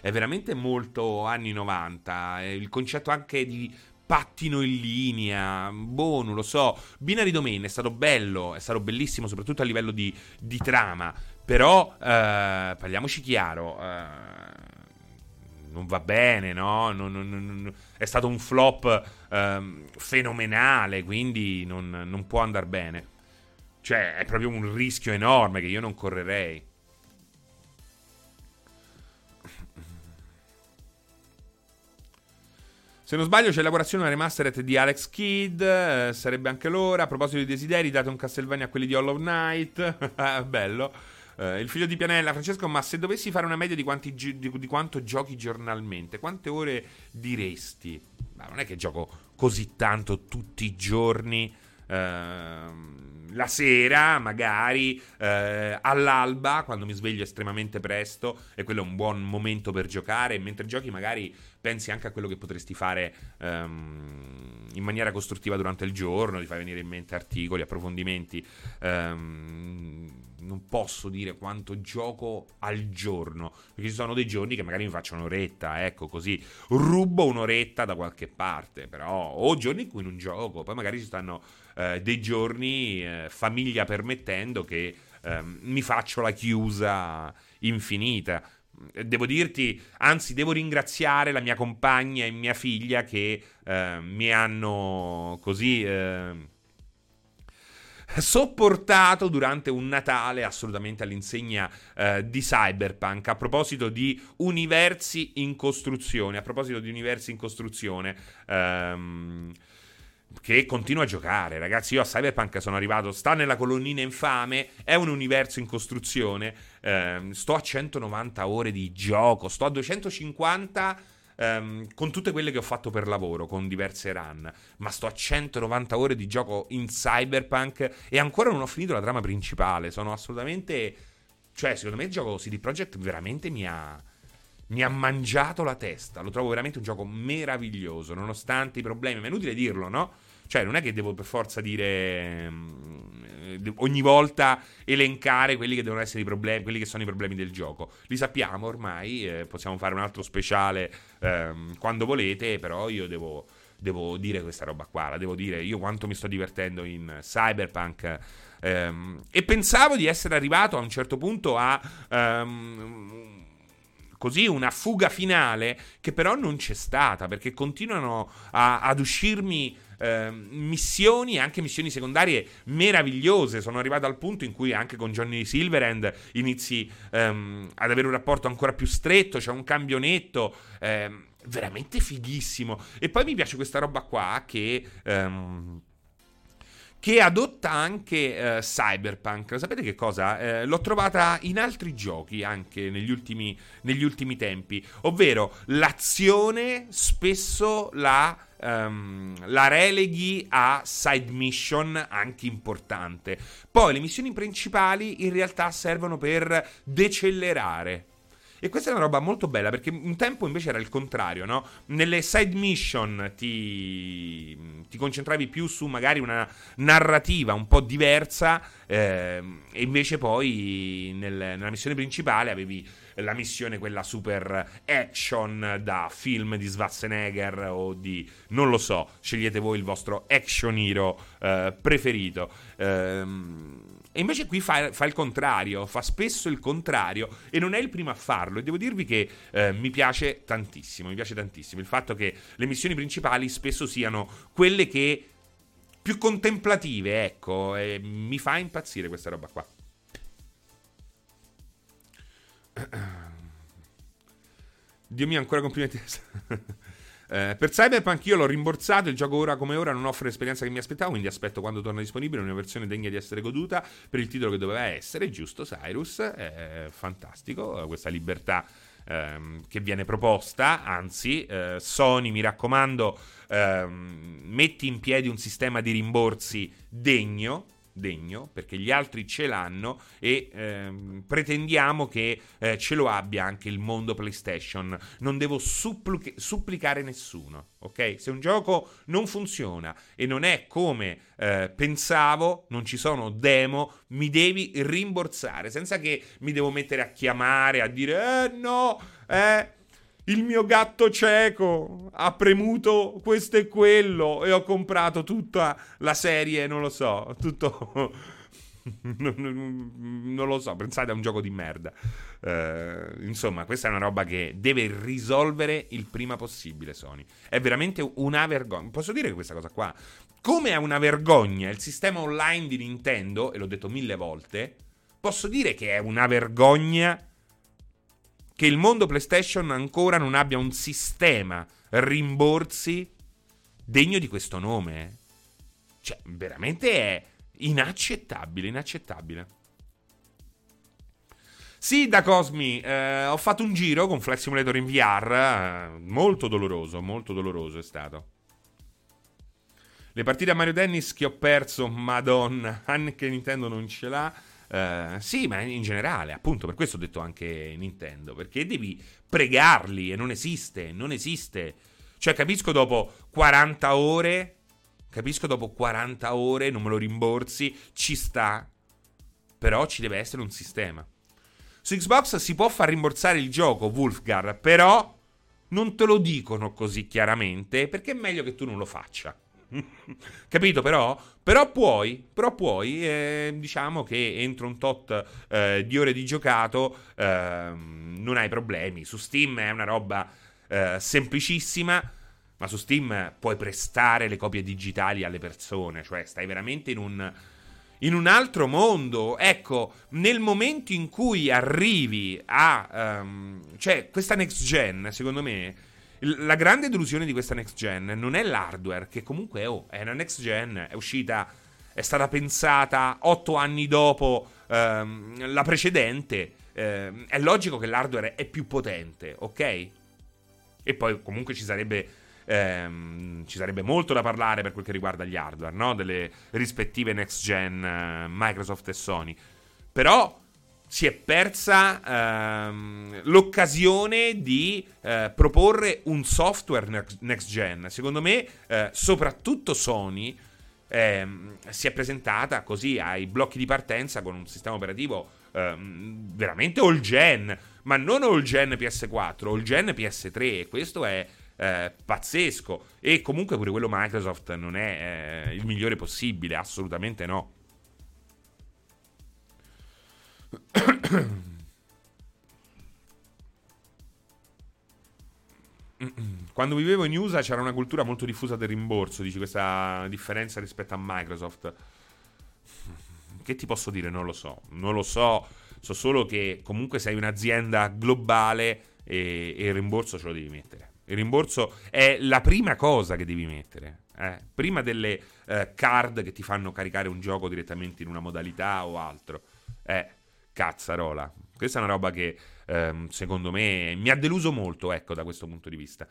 È veramente molto anni 90. Il concetto anche di pattino in linea. Boh, non lo so. Binary Domain è stato bello, è stato bellissimo, soprattutto a livello di, di trama. Però, eh, parliamoci chiaro, eh, non va bene, no? Non, non, non, è stato un flop eh, fenomenale, quindi non, può andare bene. Cioè, è proprio un rischio enorme che io non correrei. Se non sbaglio, c'è elaborazione una remastered di Alex Kidd. Eh, sarebbe anche l'ora. A proposito di desideri, date un Castlevania a quelli di Hollow Knight. Bello. Uh, il figlio di Pianella, Francesco, ma se dovessi fare una media di, quanti, di, di quanto giochi giornalmente, quante ore diresti? Ma non è che gioco così tanto tutti i giorni. Uh, la sera, magari eh, all'alba, quando mi sveglio estremamente presto, e quello è un buon momento per giocare. Mentre giochi, magari pensi anche a quello che potresti fare um, in maniera costruttiva durante il giorno, ti fai venire in mente articoli, approfondimenti. Um, non posso dire quanto gioco al giorno, perché ci sono dei giorni che magari mi faccio un'oretta, ecco così, rubo un'oretta da qualche parte, però o giorni in cui non gioco, poi magari ci stanno eh, dei giorni, eh, famiglia permettendo, che eh, mi faccio la chiusa infinita. Devo dirti, anzi, devo ringraziare la mia compagna e mia figlia che eh, mi hanno così eh, sopportato durante un Natale assolutamente all'insegna eh, di Cyberpunk. A proposito di universi in costruzione, a proposito di universi in costruzione, ehm, che continua a giocare, ragazzi. Io a Cyberpunk sono arrivato, sta nella colonnina infame, è un universo in costruzione. Ehm, sto a 190 ore di gioco, sto a 250 um, con tutte quelle che ho fatto per lavoro, con diverse run, ma sto a 190 ore di gioco in Cyberpunk e ancora non ho finito la trama principale. Sono assolutamente... Cioè, secondo me il gioco CD Projekt veramente mi ha mi ha mangiato la testa. Lo trovo veramente un gioco meraviglioso, nonostante i problemi. Ma è inutile dirlo, no? Cioè, non è che devo per forza dire um, ogni volta elencare quelli che devono essere i problemi, quelli che sono i problemi del gioco. Li sappiamo ormai, eh, possiamo fare un altro speciale um, quando volete, però io devo, devo, dire questa roba qua, la devo dire io quanto mi sto divertendo in Cyberpunk. Um, e pensavo di essere arrivato a un certo punto a così una fuga finale che però non c'è stata perché continuano a, ad uscirmi eh, missioni, anche missioni secondarie meravigliose. Sono arrivato al punto in cui anche con Johnny Silverhand inizi ehm, ad avere un rapporto ancora più stretto, c'è un cambio netto. Ehm, veramente fighissimo. E poi mi piace questa roba qua che. Ehm, che adotta anche eh, Cyberpunk. Sapete che cosa? Eh, l'ho trovata in altri giochi anche negli ultimi, negli ultimi tempi, ovvero l'azione spesso la um, la releghi a side mission anche importante. Poi le missioni principali in realtà servono per decelerare. E questa è una roba molto bella perché un tempo invece era il contrario, no? Nelle side mission ti, ti concentravi più su magari una narrativa un po' diversa eh, e invece poi nel, nella missione principale avevi la missione quella super action da film di Schwarzenegger o di non lo so, scegliete voi il vostro action hero eh, preferito. Ehm, e invece qui fa, fa, il contrario, fa spesso il contrario e non è il primo a farlo. E devo dirvi che eh, mi piace tantissimo, mi piace tantissimo il fatto che le missioni principali spesso siano quelle che più contemplative, ecco, e mi fa impazzire questa roba qua. Dio mio, ancora complimenti. Eh, per Cyberpunk io l'ho rimborsato, il gioco ora come ora non offre l'esperienza che mi aspettavo, quindi aspetto quando torna disponibile una versione degna di essere goduta per il titolo che doveva essere, giusto Cyrus, è fantastico, questa libertà ehm, che viene proposta, anzi eh, Sony mi raccomando ehm, metti in piedi un sistema di rimborsi degno degno, perché gli altri ce l'hanno e ehm, pretendiamo che eh, ce lo abbia anche il mondo PlayStation. Non devo suppli- supplicare nessuno, ok? Se un gioco non funziona e non è come eh, pensavo, non ci sono demo, mi devi rimborsare, senza che mi devo mettere a chiamare, a dire, eh no, eh il mio gatto cieco ha premuto questo e quello e ho comprato tutta la serie, non lo so, tutto... non lo so, pensate a un gioco di merda. Uh, insomma, questa è una roba che deve risolvere il prima possibile Sony. È veramente una vergogna. Posso dire questa cosa qua? Come è una vergogna il sistema online di Nintendo, e l'ho detto mille volte, posso dire che è una vergogna che il mondo PlayStation ancora non abbia un sistema rimborsi degno di questo nome. Eh. Cioè, veramente è inaccettabile, inaccettabile. Sì, da Cosmi, eh, ho fatto un giro con Flex Simulator in VR, eh, molto doloroso, molto doloroso è stato. Le partite a Mario Tennis che ho perso, madonna, anche Nintendo non ce l'ha. Uh, sì, ma in generale, appunto, per questo ho detto anche Nintendo, perché devi pregarli e non esiste, non esiste. Cioè, capisco dopo 40 ore, capisco dopo 40 ore, non me lo rimborsi, ci sta, però ci deve essere un sistema. Su Xbox si può far rimborsare il gioco, Wolfgar, però non te lo dicono così chiaramente, perché è meglio che tu non lo faccia. Capito però? Però puoi, però puoi, eh, diciamo che entro un tot eh, di ore di giocato eh, non hai problemi. Su Steam è una roba eh, semplicissima, ma su Steam puoi prestare le copie digitali alle persone, cioè stai veramente in un, in un altro mondo. Ecco, nel momento in cui arrivi a... Um, cioè, questa next gen, secondo me la grande delusione di questa next gen non è l'hardware, che comunque oh, è una next gen, è uscita, è stata pensata otto anni dopo ehm, la precedente. Eh, è logico che l'hardware è più potente, ok? E poi comunque ci sarebbe, ehm, ci sarebbe molto da parlare per quel che riguarda gli hardware, no? Delle rispettive next gen eh, Microsoft e Sony. Però si è persa ehm, l'occasione di eh, proporre un software next gen. Secondo me, eh, soprattutto Sony ehm, si è presentata così ai blocchi di partenza con un sistema operativo ehm, veramente all gen, ma non all gen PS4, all gen PS3. E questo è eh, pazzesco. E comunque pure quello Microsoft non è eh, il migliore possibile, assolutamente no. Quando vivevo in USA c'era una cultura molto diffusa del rimborso, dici questa differenza rispetto a Microsoft. Che ti posso dire? Non lo so. Non lo so. So solo che comunque sei un'azienda globale e, e il rimborso ce lo devi mettere. Il rimborso è la prima cosa che devi mettere. Eh? Prima delle eh, card che ti fanno caricare un gioco direttamente in una modalità o altro. Eh cazzarola. Questa è una roba che ehm, secondo me mi ha deluso molto, ecco, da questo punto di vista.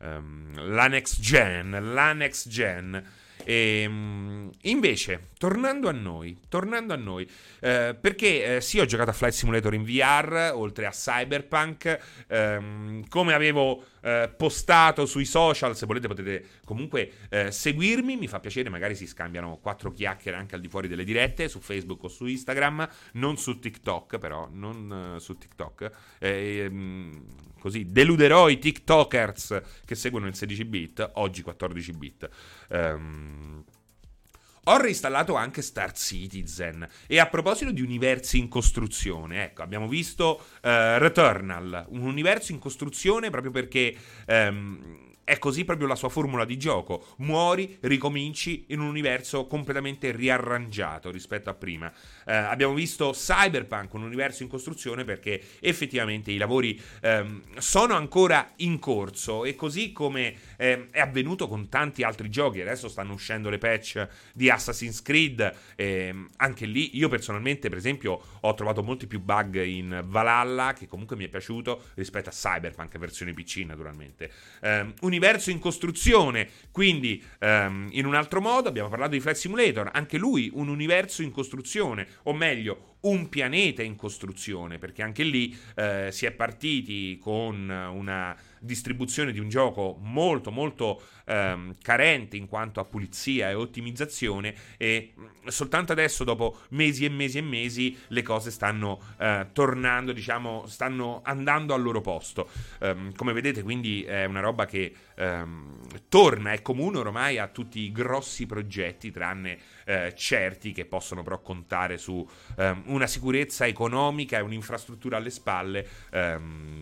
Um, la next gen, la next gen e, ehm, invece, tornando a noi, tornando a noi eh, perché eh, sì, ho giocato a Flight Simulator in VR, oltre a Cyberpunk, ehm, come avevo eh, postato sui social, se volete potete comunque eh, seguirmi, mi fa piacere, magari si scambiano quattro chiacchiere anche al di fuori delle dirette, su Facebook o su Instagram, non su TikTok però, non eh, su TikTok. Ehm, così deluderò i TikTokers che seguono il 16 bit, oggi 14 bit. Um, ho reinstallato anche Star Citizen. E a proposito di universi in costruzione, ecco, abbiamo visto uh, Returnal, un universo in costruzione proprio perché um, è così proprio la sua formula di gioco. Muori, ricominci in un universo completamente riarrangiato rispetto a prima. Eh, abbiamo visto Cyberpunk, un universo in costruzione, perché effettivamente i lavori ehm, sono ancora in corso e così come eh, è avvenuto con tanti altri giochi, adesso stanno uscendo le patch di Assassin's Creed, ehm, anche lì io personalmente per esempio ho trovato molti più bug in Valhalla che comunque mi è piaciuto rispetto a Cyberpunk versione PC naturalmente. Um, universo in costruzione, quindi um, in un altro modo abbiamo parlato di Flight Simulator, anche lui un universo in costruzione, o meglio un pianeta in costruzione, perché anche lì eh, si è partiti con una distribuzione di un gioco molto molto ehm, carente in quanto a pulizia e ottimizzazione e mm, soltanto adesso dopo mesi e mesi e mesi le cose stanno eh, tornando, diciamo, stanno andando al loro posto. Um, come vedete quindi è una roba che um, torna, è comune ormai a tutti i grossi progetti tranne eh, certi che possono però contare su um, una sicurezza economica e un'infrastruttura alle spalle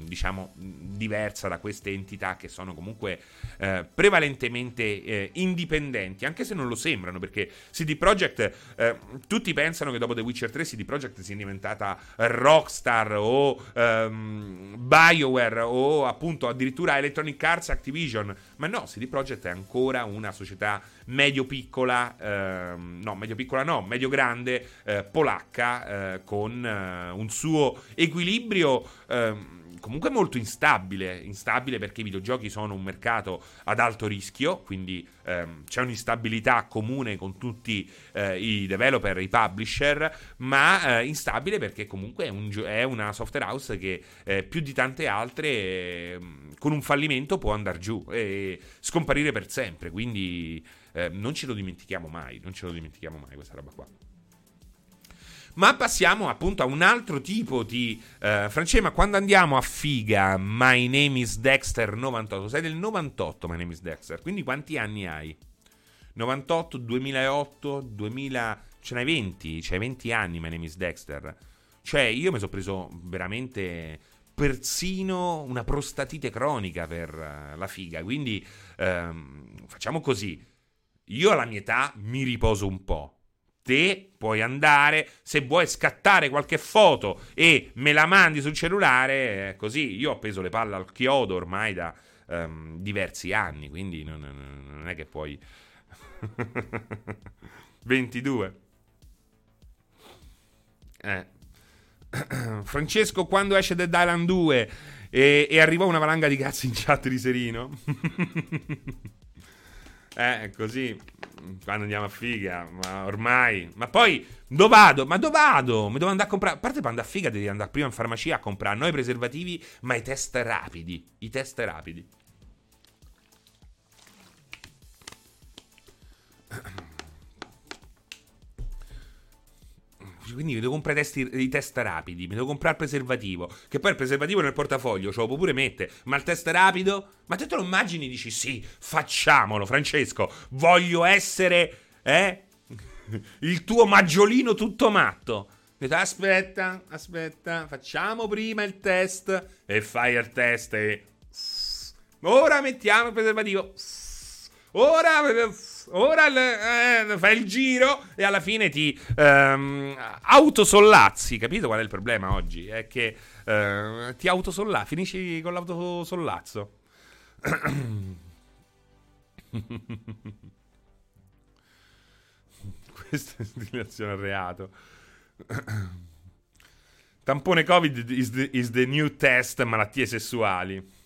diciamo diversa da queste entità che sono comunque eh, prevalentemente eh, indipendenti, anche se non lo sembrano, perché CD Projekt, eh, tutti pensano che dopo The Witcher 3 CD Projekt sia diventata Rockstar o um, BioWare o appunto addirittura Electronic Arts Activision, ma no, CD Projekt è ancora una società medio-piccola, ehm, no, medio-piccola no, medio-grande, eh, polacca, eh, con eh, un suo equilibrio ehm, comunque molto instabile, instabile perché i videogiochi sono un mercato ad alto rischio, quindi ehm, c'è un'instabilità comune con tutti eh, i developer, i publisher, ma eh, instabile perché comunque è, un, è, una software house che eh, più di tante altre ehm, con un fallimento può andare giù e scomparire per sempre, quindi ehm, non ce lo dimentichiamo mai, non ce lo dimentichiamo mai questa roba qua. Ma passiamo appunto a un altro tipo di... Uh, Francesca, quando andiamo a figa, My Name is Dexter 98, sei del 98 My Name is Dexter, quindi quanti anni hai? 98, 2008, 2000... Ce n'hai 20, c'hai 20 anni My Name is Dexter. Cioè io mi sono preso veramente persino una prostatite cronica per uh, la figa, quindi um, facciamo così. Io alla mia età mi riposo un po' te puoi andare, se vuoi scattare qualche foto e me la mandi sul cellulare, eh, così io ho preso le palle al chiodo ormai da um, diversi anni, quindi non, non è che puoi... 22. Eh. Francesco, quando esce Dead Island 2 e, e arrivò una valanga di cazzi in chat di Serino? eh, così quando andiamo a figa, ma ormai. Ma poi, dove vado? Ma dove vado? Mi devo andare a comprare. A parte quando a figa devi andare prima in farmacia a comprare noi preservativi, ma i test rapidi. I test rapidi. Quindi mi devo comprare i test, i test rapidi, mi devo comprare il preservativo, che poi il preservativo nel portafoglio ce lo può pure mettere, ma il test rapido? Ma te te lo immagini dici sì, facciamolo Francesco, voglio essere, eh, il tuo maggiolino tutto matto. Aspetta, aspetta, facciamo prima il test e fai il test e... Ora mettiamo il preservativo. Ora ora eh, fai il giro e alla fine ti ehm, autosollazzi. Capito qual è il problema oggi? È che eh, ti autosollazzi, finisci con l'autosollazzo. Questa è dilazione al reato. Tampone Covid is the, is the new test malattie sessuali.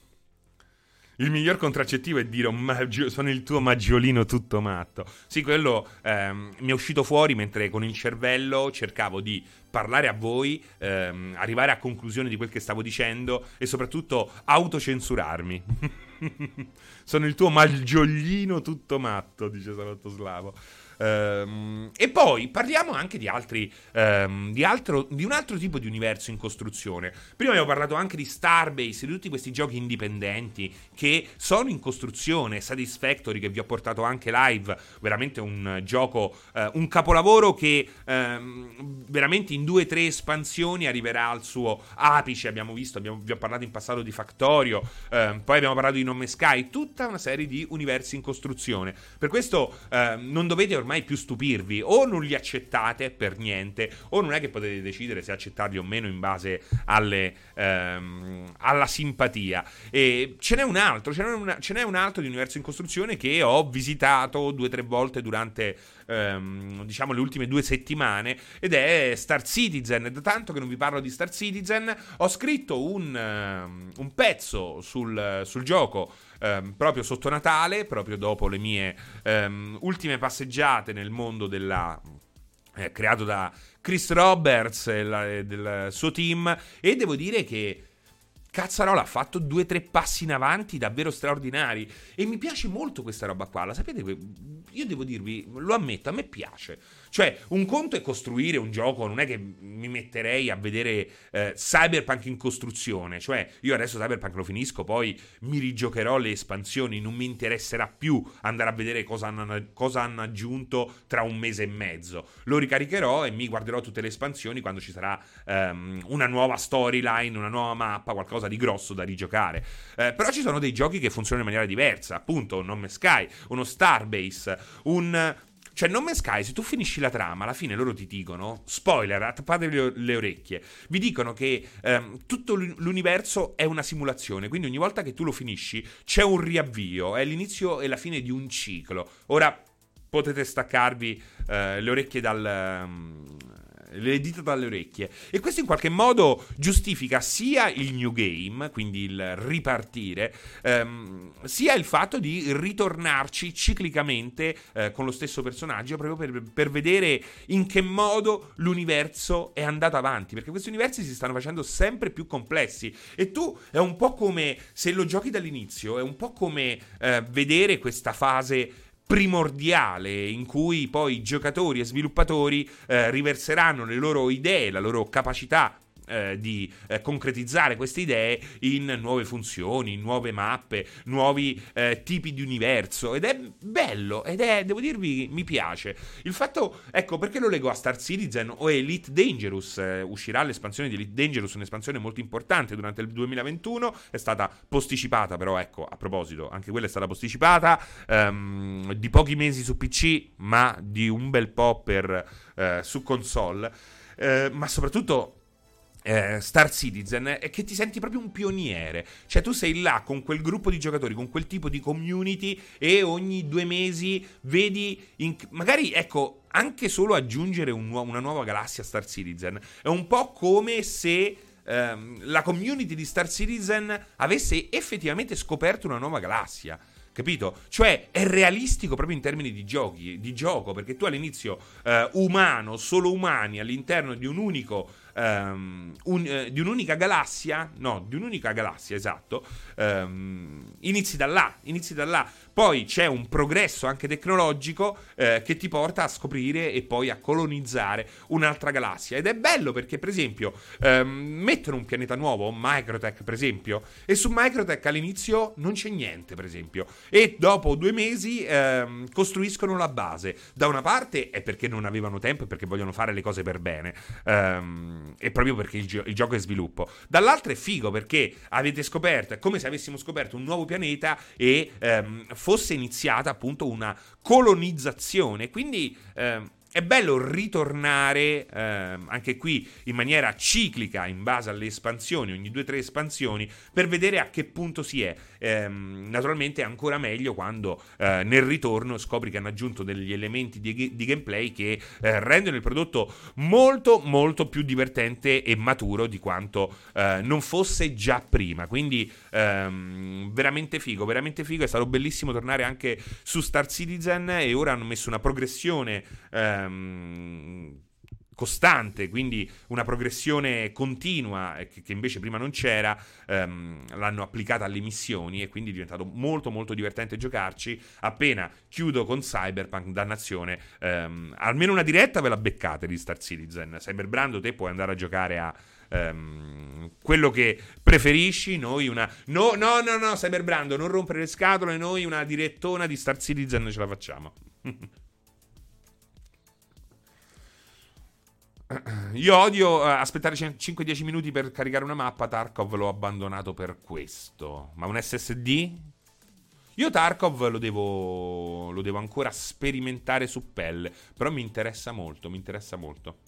Il miglior contraccettivo è dire maggio, sono il tuo maggiolino tutto matto. Sì, quello ehm, mi è uscito fuori mentre con il cervello cercavo di parlare a voi, ehm, arrivare a conclusione di quel che stavo dicendo e soprattutto autocensurarmi. sono il tuo maggiolino tutto matto, dice Salotto Slavo. Ehm, e poi parliamo anche di altri, ehm, di, altro, di un altro tipo di universo in costruzione. Prima abbiamo parlato anche di Starbase, di tutti questi giochi indipendenti che sono in costruzione, Satisfactory che vi ho portato anche live, veramente un gioco, eh, un capolavoro che ehm, veramente in due o tre espansioni arriverà al suo apice, abbiamo visto, abbiamo, vi ho parlato in passato di Factorio, ehm, poi abbiamo parlato di Nome Sky, tutta una serie di universi in costruzione. Per questo ehm, non dovete ormai più stupirvi, o non li accettate per niente, o non è che potete decidere se accettarli o meno in base alle, ehm, alla simpatia. E ce n'è un altro, ce n'è, una, ce n'è un altro di universo in costruzione che ho visitato due o tre volte durante ehm, diciamo le ultime due settimane ed è Star Citizen. Da tanto che non vi parlo di Star Citizen, ho scritto un, um, un pezzo sul, sul gioco. Um, proprio sotto Natale, proprio dopo le mie um, ultime passeggiate nel mondo della eh, creato da Chris Roberts e, la, e del suo team e devo dire che Cazzarola ha fatto due o tre passi in avanti davvero straordinari e mi piace molto questa roba qua. La sapete? Io devo dirvi, lo ammetto, a me piace. Cioè, un conto è costruire un gioco, non è che mi metterei a vedere eh, Cyberpunk in costruzione. Cioè, io adesso Cyberpunk lo finisco, poi mi rigiocherò le espansioni, non mi interesserà più andare a vedere cosa hanno, cosa hanno aggiunto tra un mese e mezzo. Lo ricaricherò e mi guarderò tutte le espansioni quando ci sarà um, una nuova storyline, una nuova mappa, qualcosa di grosso da rigiocare. Eh, però ci sono dei giochi che funzionano in maniera diversa, appunto, un Nome Sky, uno Starbase, un cioè, Non Man's Sky, se tu finisci la trama, alla fine loro ti dicono, spoiler, attappatevi le, le orecchie, vi dicono che ehm, tutto l'universo è una simulazione, quindi ogni volta che tu lo finisci c'è un riavvio, è l'inizio e la fine di un ciclo. Ora potete staccarvi eh, le orecchie dal... Um, le dita dalle orecchie. E questo in qualche modo giustifica sia il new game, quindi il ripartire, ehm, sia il fatto di ritornarci ciclicamente eh, con lo stesso personaggio proprio per, per, vedere in che modo l'universo è andato avanti. Perché questi universi si stanno facendo sempre più complessi. E tu è un po' come se lo giochi dall'inizio, è un po' come eh, vedere questa fase primordiale in cui poi giocatori e sviluppatori eh, riverseranno le loro idee, la loro capacità eh, di eh, concretizzare queste idee in nuove funzioni, nuove mappe, nuovi eh, tipi di universo ed è bello ed è, devo dirvi, mi piace. Il fatto, ecco, perché lo leggo a Star Citizen o Elite Dangerous, eh, uscirà l'espansione di Elite Dangerous, un'espansione molto importante durante il 2021, è stata posticipata però, ecco, a proposito, anche quella è stata posticipata um, di pochi mesi su PC, ma di un bel po' per, uh, su console. Ma soprattutto eh, Star Citizen è che ti senti proprio un pioniere. Cioè, tu sei là con quel gruppo di giocatori, con quel tipo di community, e ogni due mesi vedi. In... magari, ecco, anche solo aggiungere un nu- una nuova galassia a Star Citizen. È un po' come se. Ehm, la community di Star Citizen avesse effettivamente scoperto una nuova galassia capito? Cioè è realistico proprio in termini di giochi, di gioco, perché tu all'inizio eh, umano, solo umani all'interno di un unico um, un, eh, di un'unica galassia, no, di un'unica galassia, esatto, um, inizi da là, inizi da là. Poi c'è un progresso anche tecnologico eh, che ti porta a scoprire e poi a colonizzare un'altra galassia. Ed è bello perché, per esempio, ehm, mettono un pianeta nuovo, Microtech, per esempio, e su Microtech all'inizio non c'è niente, per esempio. E dopo due mesi ehm, costruiscono la base. Da una parte è perché non avevano tempo e perché vogliono fare le cose per bene. Ehm, e proprio perché il, gi- il gioco è sviluppo. Dall'altra è figo perché avete scoperto, è come se avessimo scoperto un nuovo pianeta e ehm, fosse iniziata appunto una colonizzazione. Quindi eh, è bello ritornare eh, anche qui in maniera ciclica in base alle espansioni, ogni due o tre espansioni, per vedere a che punto si è. Eh, naturalmente è ancora meglio quando eh, nel ritorno scopri che hanno aggiunto degli elementi di, di gameplay che eh, rendono il prodotto molto molto più divertente e maturo di quanto eh, non fosse già prima. Quindi ehm, veramente figo, veramente figo. È stato bellissimo tornare anche su Star Citizen e ora hanno messo una progressione. Ehm, costante, quindi una progressione continua che, che invece prima non c'era, ehm, l'hanno applicata alle missioni e quindi è diventato molto molto divertente giocarci. Appena chiudo con Cyberpunk, dannazione, ehm, almeno una diretta ve la beccate di Star Citizen. Cyberbrando te puoi andare a giocare a... Um, quello che preferisci, noi una. No, no, no, no, Cyberbrando, non rompere le scatole, noi una direttona di Star Citizen ce la facciamo. Io odio uh, aspettare 5-10 minuti per caricare una mappa. Tarkov l'ho abbandonato per questo. Ma un SSD? Io Tarkov lo devo, lo devo ancora sperimentare su pelle. Però mi interessa molto, mi interessa molto.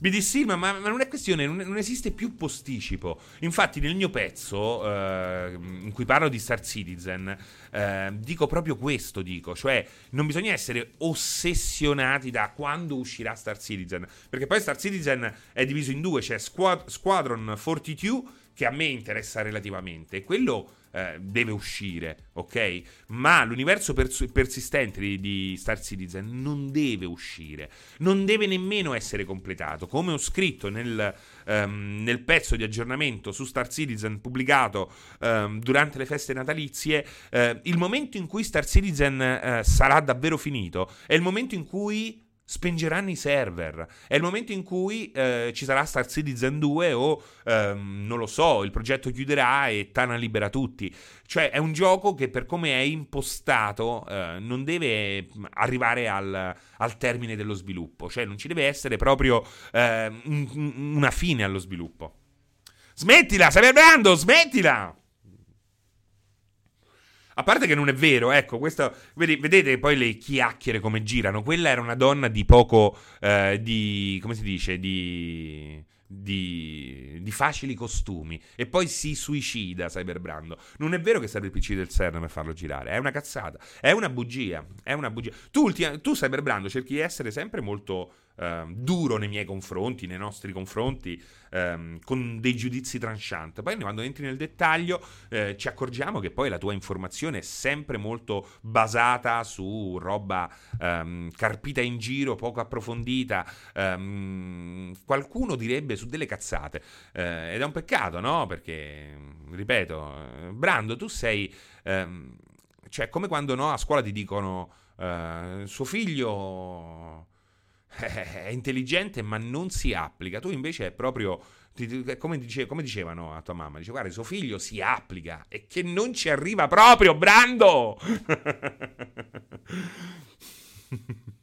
BDC, ma, ma, non è questione, non, non, esiste più posticipo. Infatti, nel mio pezzo, eh, in cui parlo di Star Citizen, eh, dico proprio questo: dico, cioè, non bisogna essere ossessionati da quando uscirà Star Citizen. Perché poi Star Citizen è diviso in due: c'è Squad- Squadron 42, che a me interessa relativamente, quello eh, deve uscire, ok? Ma l'universo pers- persistente di, di, Star Citizen non deve uscire, non deve nemmeno essere completato. Come ho scritto nel, um, nel pezzo di aggiornamento su Star Citizen pubblicato um, durante le feste natalizie, uh, il momento in cui Star Citizen uh, sarà davvero finito è il momento in cui spengeranno i server. È il momento in cui eh, ci sarà Star Citizen 2 o ehm, non lo so, il progetto chiuderà e Tana libera tutti. Cioè è un gioco che per come è impostato eh, non deve arrivare al, al, termine dello sviluppo, cioè non ci deve essere proprio eh, un, una fine allo sviluppo. Smettila, stai vibrando, smettila! A parte che non è vero, ecco, questo, vedete poi le chiacchiere come girano. Quella era una donna di poco, eh, di, come si dice, di... Di, di, facili costumi e poi si suicida Cyberbrando. Non è vero che serve il PC del CERN per farlo girare, è una cazzata, è una bugia, è una bugia. Tu, ultima, tu Cyberbrando cerchi di essere sempre molto eh, duro nei miei confronti, nei nostri confronti, ehm, con dei giudizi tranchant. Poi quando entri nel dettaglio eh, ci accorgiamo che poi la tua informazione è sempre molto basata su roba ehm, carpita in giro, poco approfondita. Ehm, qualcuno direbbe su delle cazzate. Eh, ed è un peccato, no? Perché, ripeto, Brando, tu sei... Ehm, cioè, come quando no, a scuola ti dicono... Uh, suo figlio è intelligente ma non si applica. Tu invece è proprio, come, dice, come dicevano a tua mamma, dice guarda suo figlio si applica e che non ci arriva proprio, Brando!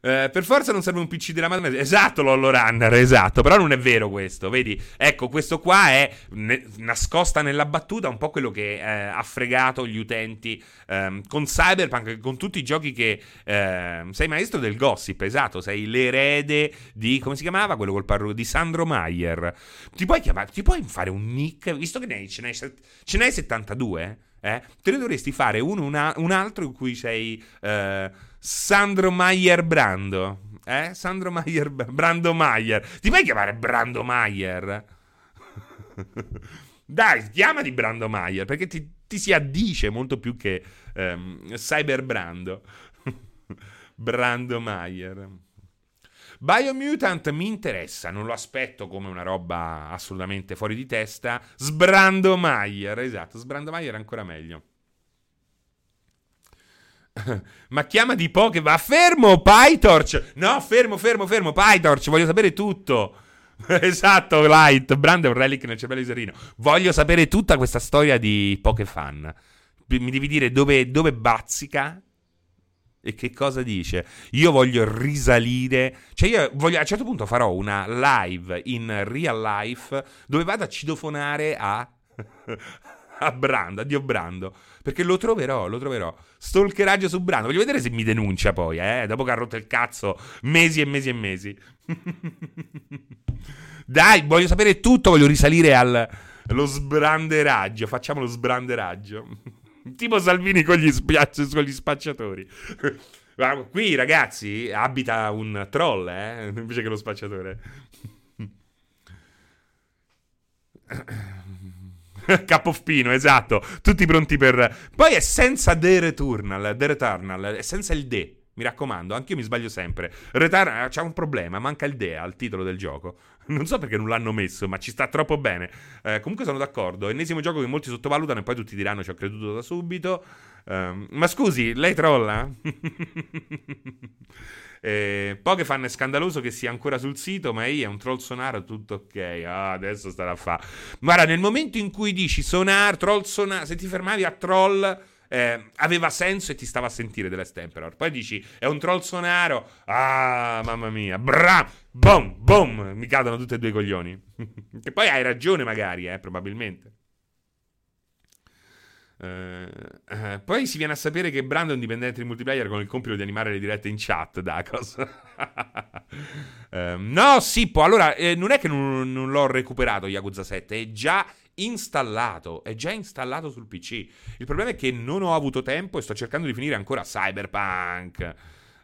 Eh, per forza non serve un PC della madre. Esatto, Lollo Runner, esatto. Però non è vero questo. Vedi, ecco, questo qua è ne- nascosta nella battuta un po' quello che eh, ha fregato gli utenti ehm, con Cyberpunk, con tutti i giochi che. Ehm, sei maestro del gossip, esatto. Sei l'erede di. come si chiamava quello col parrucco? Di Sandro Mayer. Ti puoi chiamare. Ti puoi fare un nick? Visto che ne hai, ce, n'hai, ce n'hai 72, eh? Te ne dovresti fare uno, una, un altro in cui sei. Eh, Sandro Maier Brando. Eh? Sandro Maier Brando Maier. Ti puoi chiamare Brando Maier? Dai, chiamati Brando Maier perché ti, ti, si addice molto più che ehm, Cyber Brando. Brando Maier. Biomutant mi interessa, non lo aspetto come una roba assolutamente fuori di testa. Sbrando Maier, esatto, Sbrando Maier è ancora meglio. Ma chiama di po' che va fermo, PyTorch. No, fermo, fermo, fermo, PyTorch, voglio sapere tutto. esatto, Light. Brand è un relic nel cervello di Serino. Voglio sapere tutta questa storia di Pokefan. Mi devi dire dove, dove bazzica e che cosa dice. Io voglio risalire. Cioè, io voglio, a un certo punto farò una live in real life dove vado a citofonare a. a Brando, addio Brando. Perché lo troverò, lo troverò. Stalkeraggio su Brando. Voglio vedere se mi denuncia poi, eh. Dopo che ha rotto il cazzo mesi e mesi e mesi. Dai, voglio sapere tutto. Voglio risalire allo sbranderaggio. Facciamo lo sbranderaggio. tipo Salvini con gli, spiacci, con gli spacciatori. Qui, ragazzi, abita un troll, eh. Invece che lo spacciatore. Cup of Pino, esatto. Tutti pronti per... Poi è senza The Returnal, The Returnal, è senza il The. Mi raccomando, anch'io mi sbaglio sempre. Retar eh, c'ha un problema, manca il DEA al titolo del gioco. Non so perché non l'hanno messo, ma ci sta troppo bene. Eh, comunque sono d'accordo. Ennesimo gioco che molti sottovalutano e poi tutti diranno ci ho creduto da subito. Um, ma scusi, lei trolla? eh, Pokefan è scandaloso che sia ancora sul sito, ma ehi, è un troll sonar, tutto ok. Ah, adesso starà a fa. Guarda, nel momento in cui dici sonar, troll sonar, se ti fermavi a troll eh, aveva senso e ti stava a sentire dell'Estemperor. Poi dici, è un troll sonaro. Ah, mamma mia. Bra, boom, boom. Mi cadono tutti e due i coglioni. e poi hai ragione, magari, eh, probabilmente. Uh, uh, poi si viene a sapere che Brando è un dipendente di multiplayer con il compito di animare le dirette in chat, Dacos. uh, no, Sippo, allora, eh, non è che non, non, l'ho recuperato Yakuza 7, è già installato, è già installato sul PC. Il problema è che non ho avuto tempo e sto cercando di finire ancora Cyberpunk.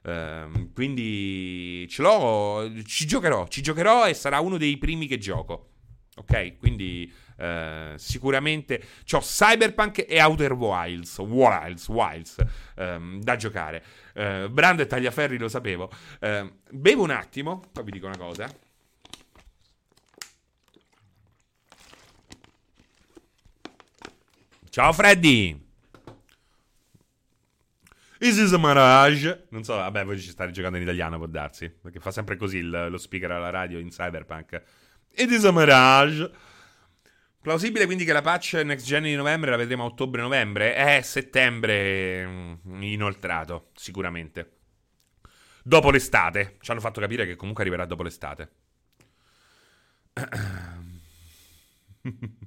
Uh, quindi ce l'ho, ci giocherò, ci giocherò e sarà uno dei primi che gioco. Ok, quindi uh, sicuramente ho Cyberpunk e Outer Wilds, Wilds, Wilds um, da giocare. Uh, Brand e Tagliaferri lo sapevo. Uh, bevo un attimo, poi vi dico una cosa. Ciao Freddy! This is a Mirage. Non so, vabbè, voi ci state giocando in italiano, può darsi. Perché fa sempre così il, lo speaker alla radio in Cyberpunk. It is a Mirage. Plausibile quindi che la patch next gen di novembre la vedremo a ottobre-novembre? Eh, settembre mm, inoltrato, sicuramente. Dopo l'estate. Ci hanno fatto capire che comunque arriverà dopo l'estate.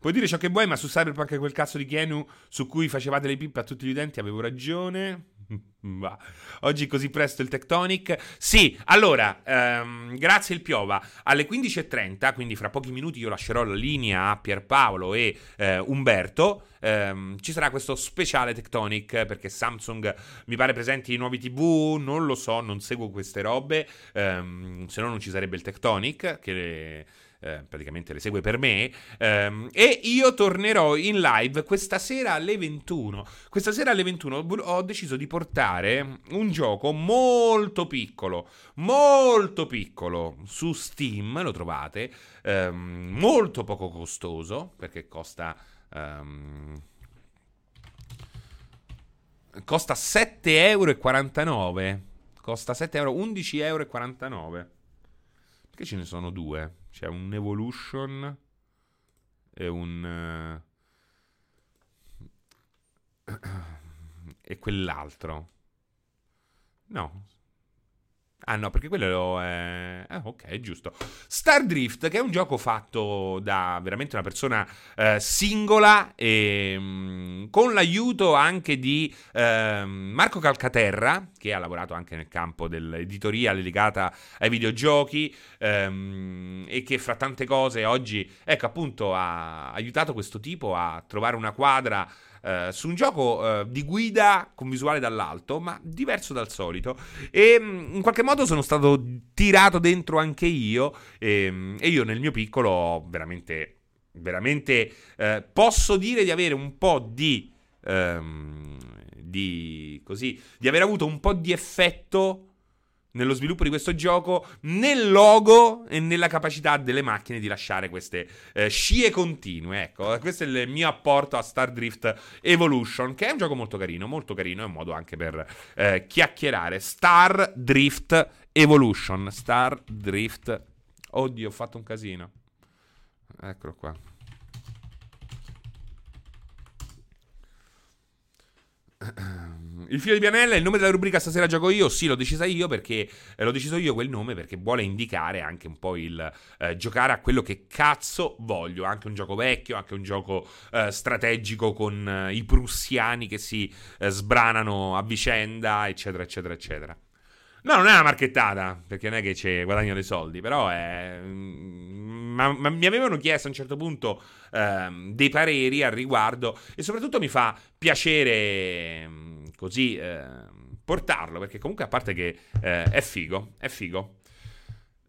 Puoi dire ciò che vuoi, ma su Cyberpunk quel cazzo di Kenu su cui facevate le pippe a tutti gli utenti avevo ragione. Va. Oggi così presto il Tectonic. Sì, allora, ehm, grazie il Piova. Alle 15.30, quindi fra pochi minuti io lascerò la linea a Pierpaolo e eh, Umberto. Ehm, ci sarà questo speciale Tectonic perché Samsung mi pare presenti i nuovi TV. Non lo so, non seguo queste robe. Ehm, se no non ci sarebbe il Tectonic che... Eh, praticamente le segue per me, ehm, e io tornerò in live questa sera alle 21. Questa sera alle 21 ho deciso di portare un gioco molto piccolo, molto piccolo su Steam, lo trovate, ehm, molto poco costoso, perché costa... Um, costa 7,49 euro. Costa 7 euro, 11,49 euro. Perché ce ne sono due? C'è un Evolution e un... Uh, e quell'altro. No, Ah no, perché quello è... Ah, ok, giusto. Star Drift, che è un gioco fatto da veramente una persona eh, singola e mh, mm, con l'aiuto anche di eh, Marco Calcaterra, che ha lavorato anche nel campo dell'editoria legata ai videogiochi ehm, e che fra tante cose oggi, ecco appunto, ha aiutato questo tipo a trovare una quadra eh, su un gioco uh, di guida con visuale dall'alto, ma diverso dal solito. E mm, in qualche modo sono stato tirato dentro anche io. E, mm, e io nel mio piccolo veramente. Veramente uh, posso dire di avere un po' di. Um, di così. Di aver avuto un po' di effetto nello sviluppo di questo gioco, nel logo e nella capacità delle macchine di lasciare queste eh, scie continue. Ecco, questo è il mio apporto a Star Drift Evolution, che è un gioco molto carino, molto carino, è un modo anche per eh, chiacchierare. Star Drift Evolution, Star Drift... Oddio, ho fatto un casino. Eccolo qua. Il figlio di Pianella è il nome della rubrica Stasera gioco io. Sì, l'ho decisa io perché eh, l'ho deciso io quel nome perché vuole indicare anche un po' il eh, giocare a quello che cazzo voglio. Anche un gioco vecchio, anche un gioco eh, strategico con eh, i prussiani che si eh, sbranano a vicenda, eccetera, eccetera, eccetera. No, non è una marchettata, perché non è che ci guadagno dei soldi, però è... Mm, ma, ma mi avevano chiesto a un certo punto ehm, dei pareri al riguardo e soprattutto mi fa piacere mm, così eh, portarlo, perché comunque a parte che eh, è figo, è figo.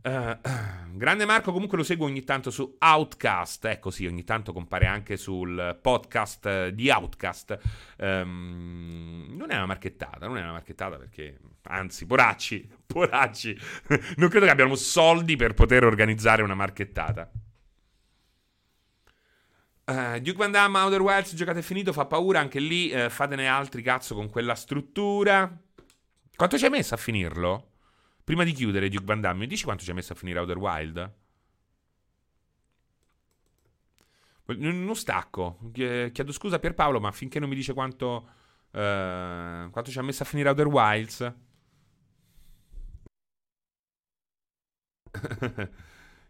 Uh, grande Marco, comunque lo seguo ogni tanto su Outcast. Ecco sì, ogni tanto compare anche sul podcast di Outcast. Um, non è una marchettata, non è una marchettata perché, anzi, poracci, poracci. non credo che abbiamo soldi per poter organizzare una marchettata. Uh, Duke Van Damme, Outer Wilds, giocate finito, fa paura. Anche lì uh, fatene altri cazzo con quella struttura. Quanto ci hai messo a finirlo? Prima di chiudere, Duke Van Damme, mi dici quanto ci ha messo a finire Outer Wild? Non stacco. Chiedo scusa per Paolo, ma finché non mi dice quanto, uh, quanto ci ha messo a finire Outer Wilds.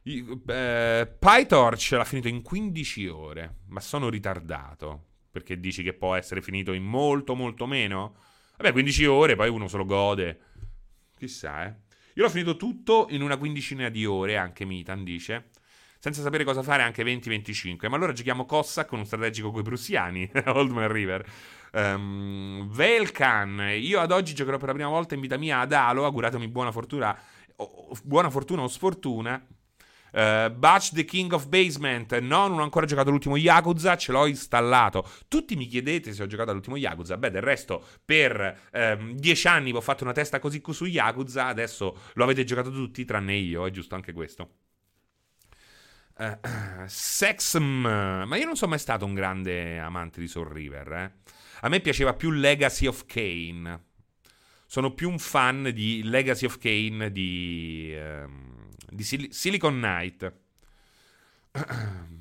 eh, PyTorch l'ha finito in 15 ore, ma sono ritardato. Perché dici che può essere finito in molto, molto meno? Vabbè, 15 ore, poi uno se lo gode. Chissà, eh. Io l'ho finito tutto in una quindicina di ore, anche Mitan dice. Senza sapere cosa fare anche 20-25. Ma allora giochiamo Cossack con un strategico coi prussiani. Old Man River. Um, Velkan. Io ad oggi giocherò per la prima volta in vita mia ad Halo. Auguratomi buona fortuna. Buona fortuna o sfortuna. Uh, Batch the King of Basement. No, non ho ancora giocato l'ultimo Yakuza, ce l'ho installato. Tutti mi chiedete se ho giocato all'ultimo Yakuza. Beh, del resto, per um, dieci anni ho fatto una testa così su Yakuza. Adesso lo avete giocato tutti, tranne io. È giusto anche questo. Uh, Sexm. Ma io non sono mai stato un grande amante di Soul River. Eh. A me piaceva più Legacy of Kane. Sono più un fan di Legacy of Kane di. Um, di Sil- Silicon Knight.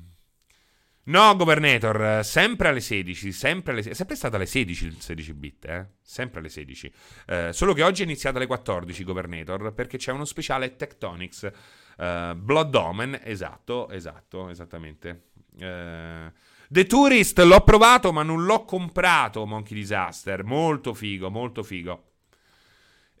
No, Governator, sempre alle 16, sempre alle, è sempre stato alle 16 il 16 bit, eh? Sempre alle 16. Eh, solo che oggi è iniziato alle 14, Governator, perché c'è uno speciale Tectonics. Uh, Blood Omen, esatto, esatto, esattamente. Uh, The Tourist l'ho provato, ma non l'ho comprato, Monkey Disaster. Molto figo, molto figo.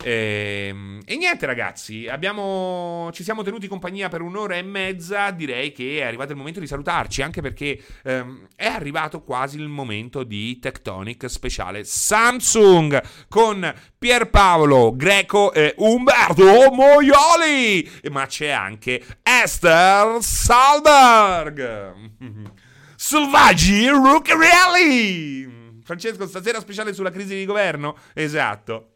E, ehm, e, niente ragazzi, abbiamo, ci siamo tenuti compagnia per un'ora e mezza, direi che è arrivato il momento di salutarci, anche perché ehm, è arrivato quasi il momento di Tectonic speciale Samsung con Pierpaolo Greco e Umberto Moioli, ma c'è anche Esther Salberg, Selvaggi Ruccarelli. Francesco, stasera speciale sulla crisi di governo? Esatto.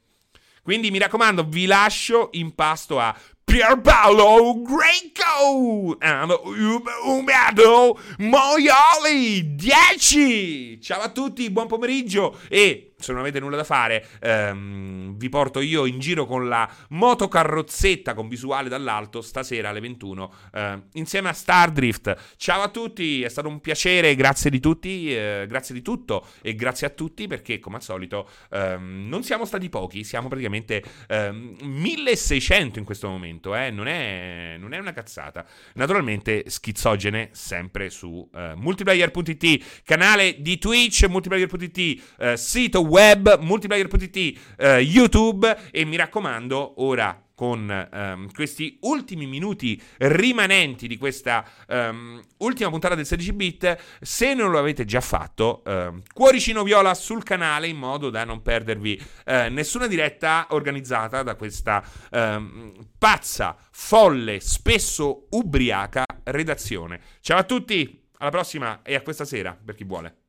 Quindi mi raccomando, vi lascio in pasto a Pierpaolo Greco and Umberto Moioli 10 ciao a tutti buon pomeriggio e se non avete nulla da fare, ehm, vi porto io in giro con la motocarrozzetta con visuale dall'alto stasera alle 21 eh, insieme a Stardrift. Ciao a tutti, è stato un piacere, grazie di tutti, eh, grazie di tutto e grazie a tutti perché come al solito ehm, non siamo stati pochi, siamo praticamente ehm, 1600 in questo momento, eh? non, è, non, è, una cazzata. Naturalmente schizzogene sempre su eh, multiplayer.it, canale di Twitch, multiplayer.it, eh, sito web, multiplayer.it, eh, YouTube e mi raccomando, ora con um, questi ultimi minuti rimanenti di questa um, ultima puntata del 16 bit. Se non lo avete già fatto, uh, cuoricino viola sul canale in modo da non perdervi uh, nessuna diretta organizzata da questa um, pazza, folle, spesso ubriaca redazione. Ciao a tutti, alla prossima e a questa sera per chi vuole.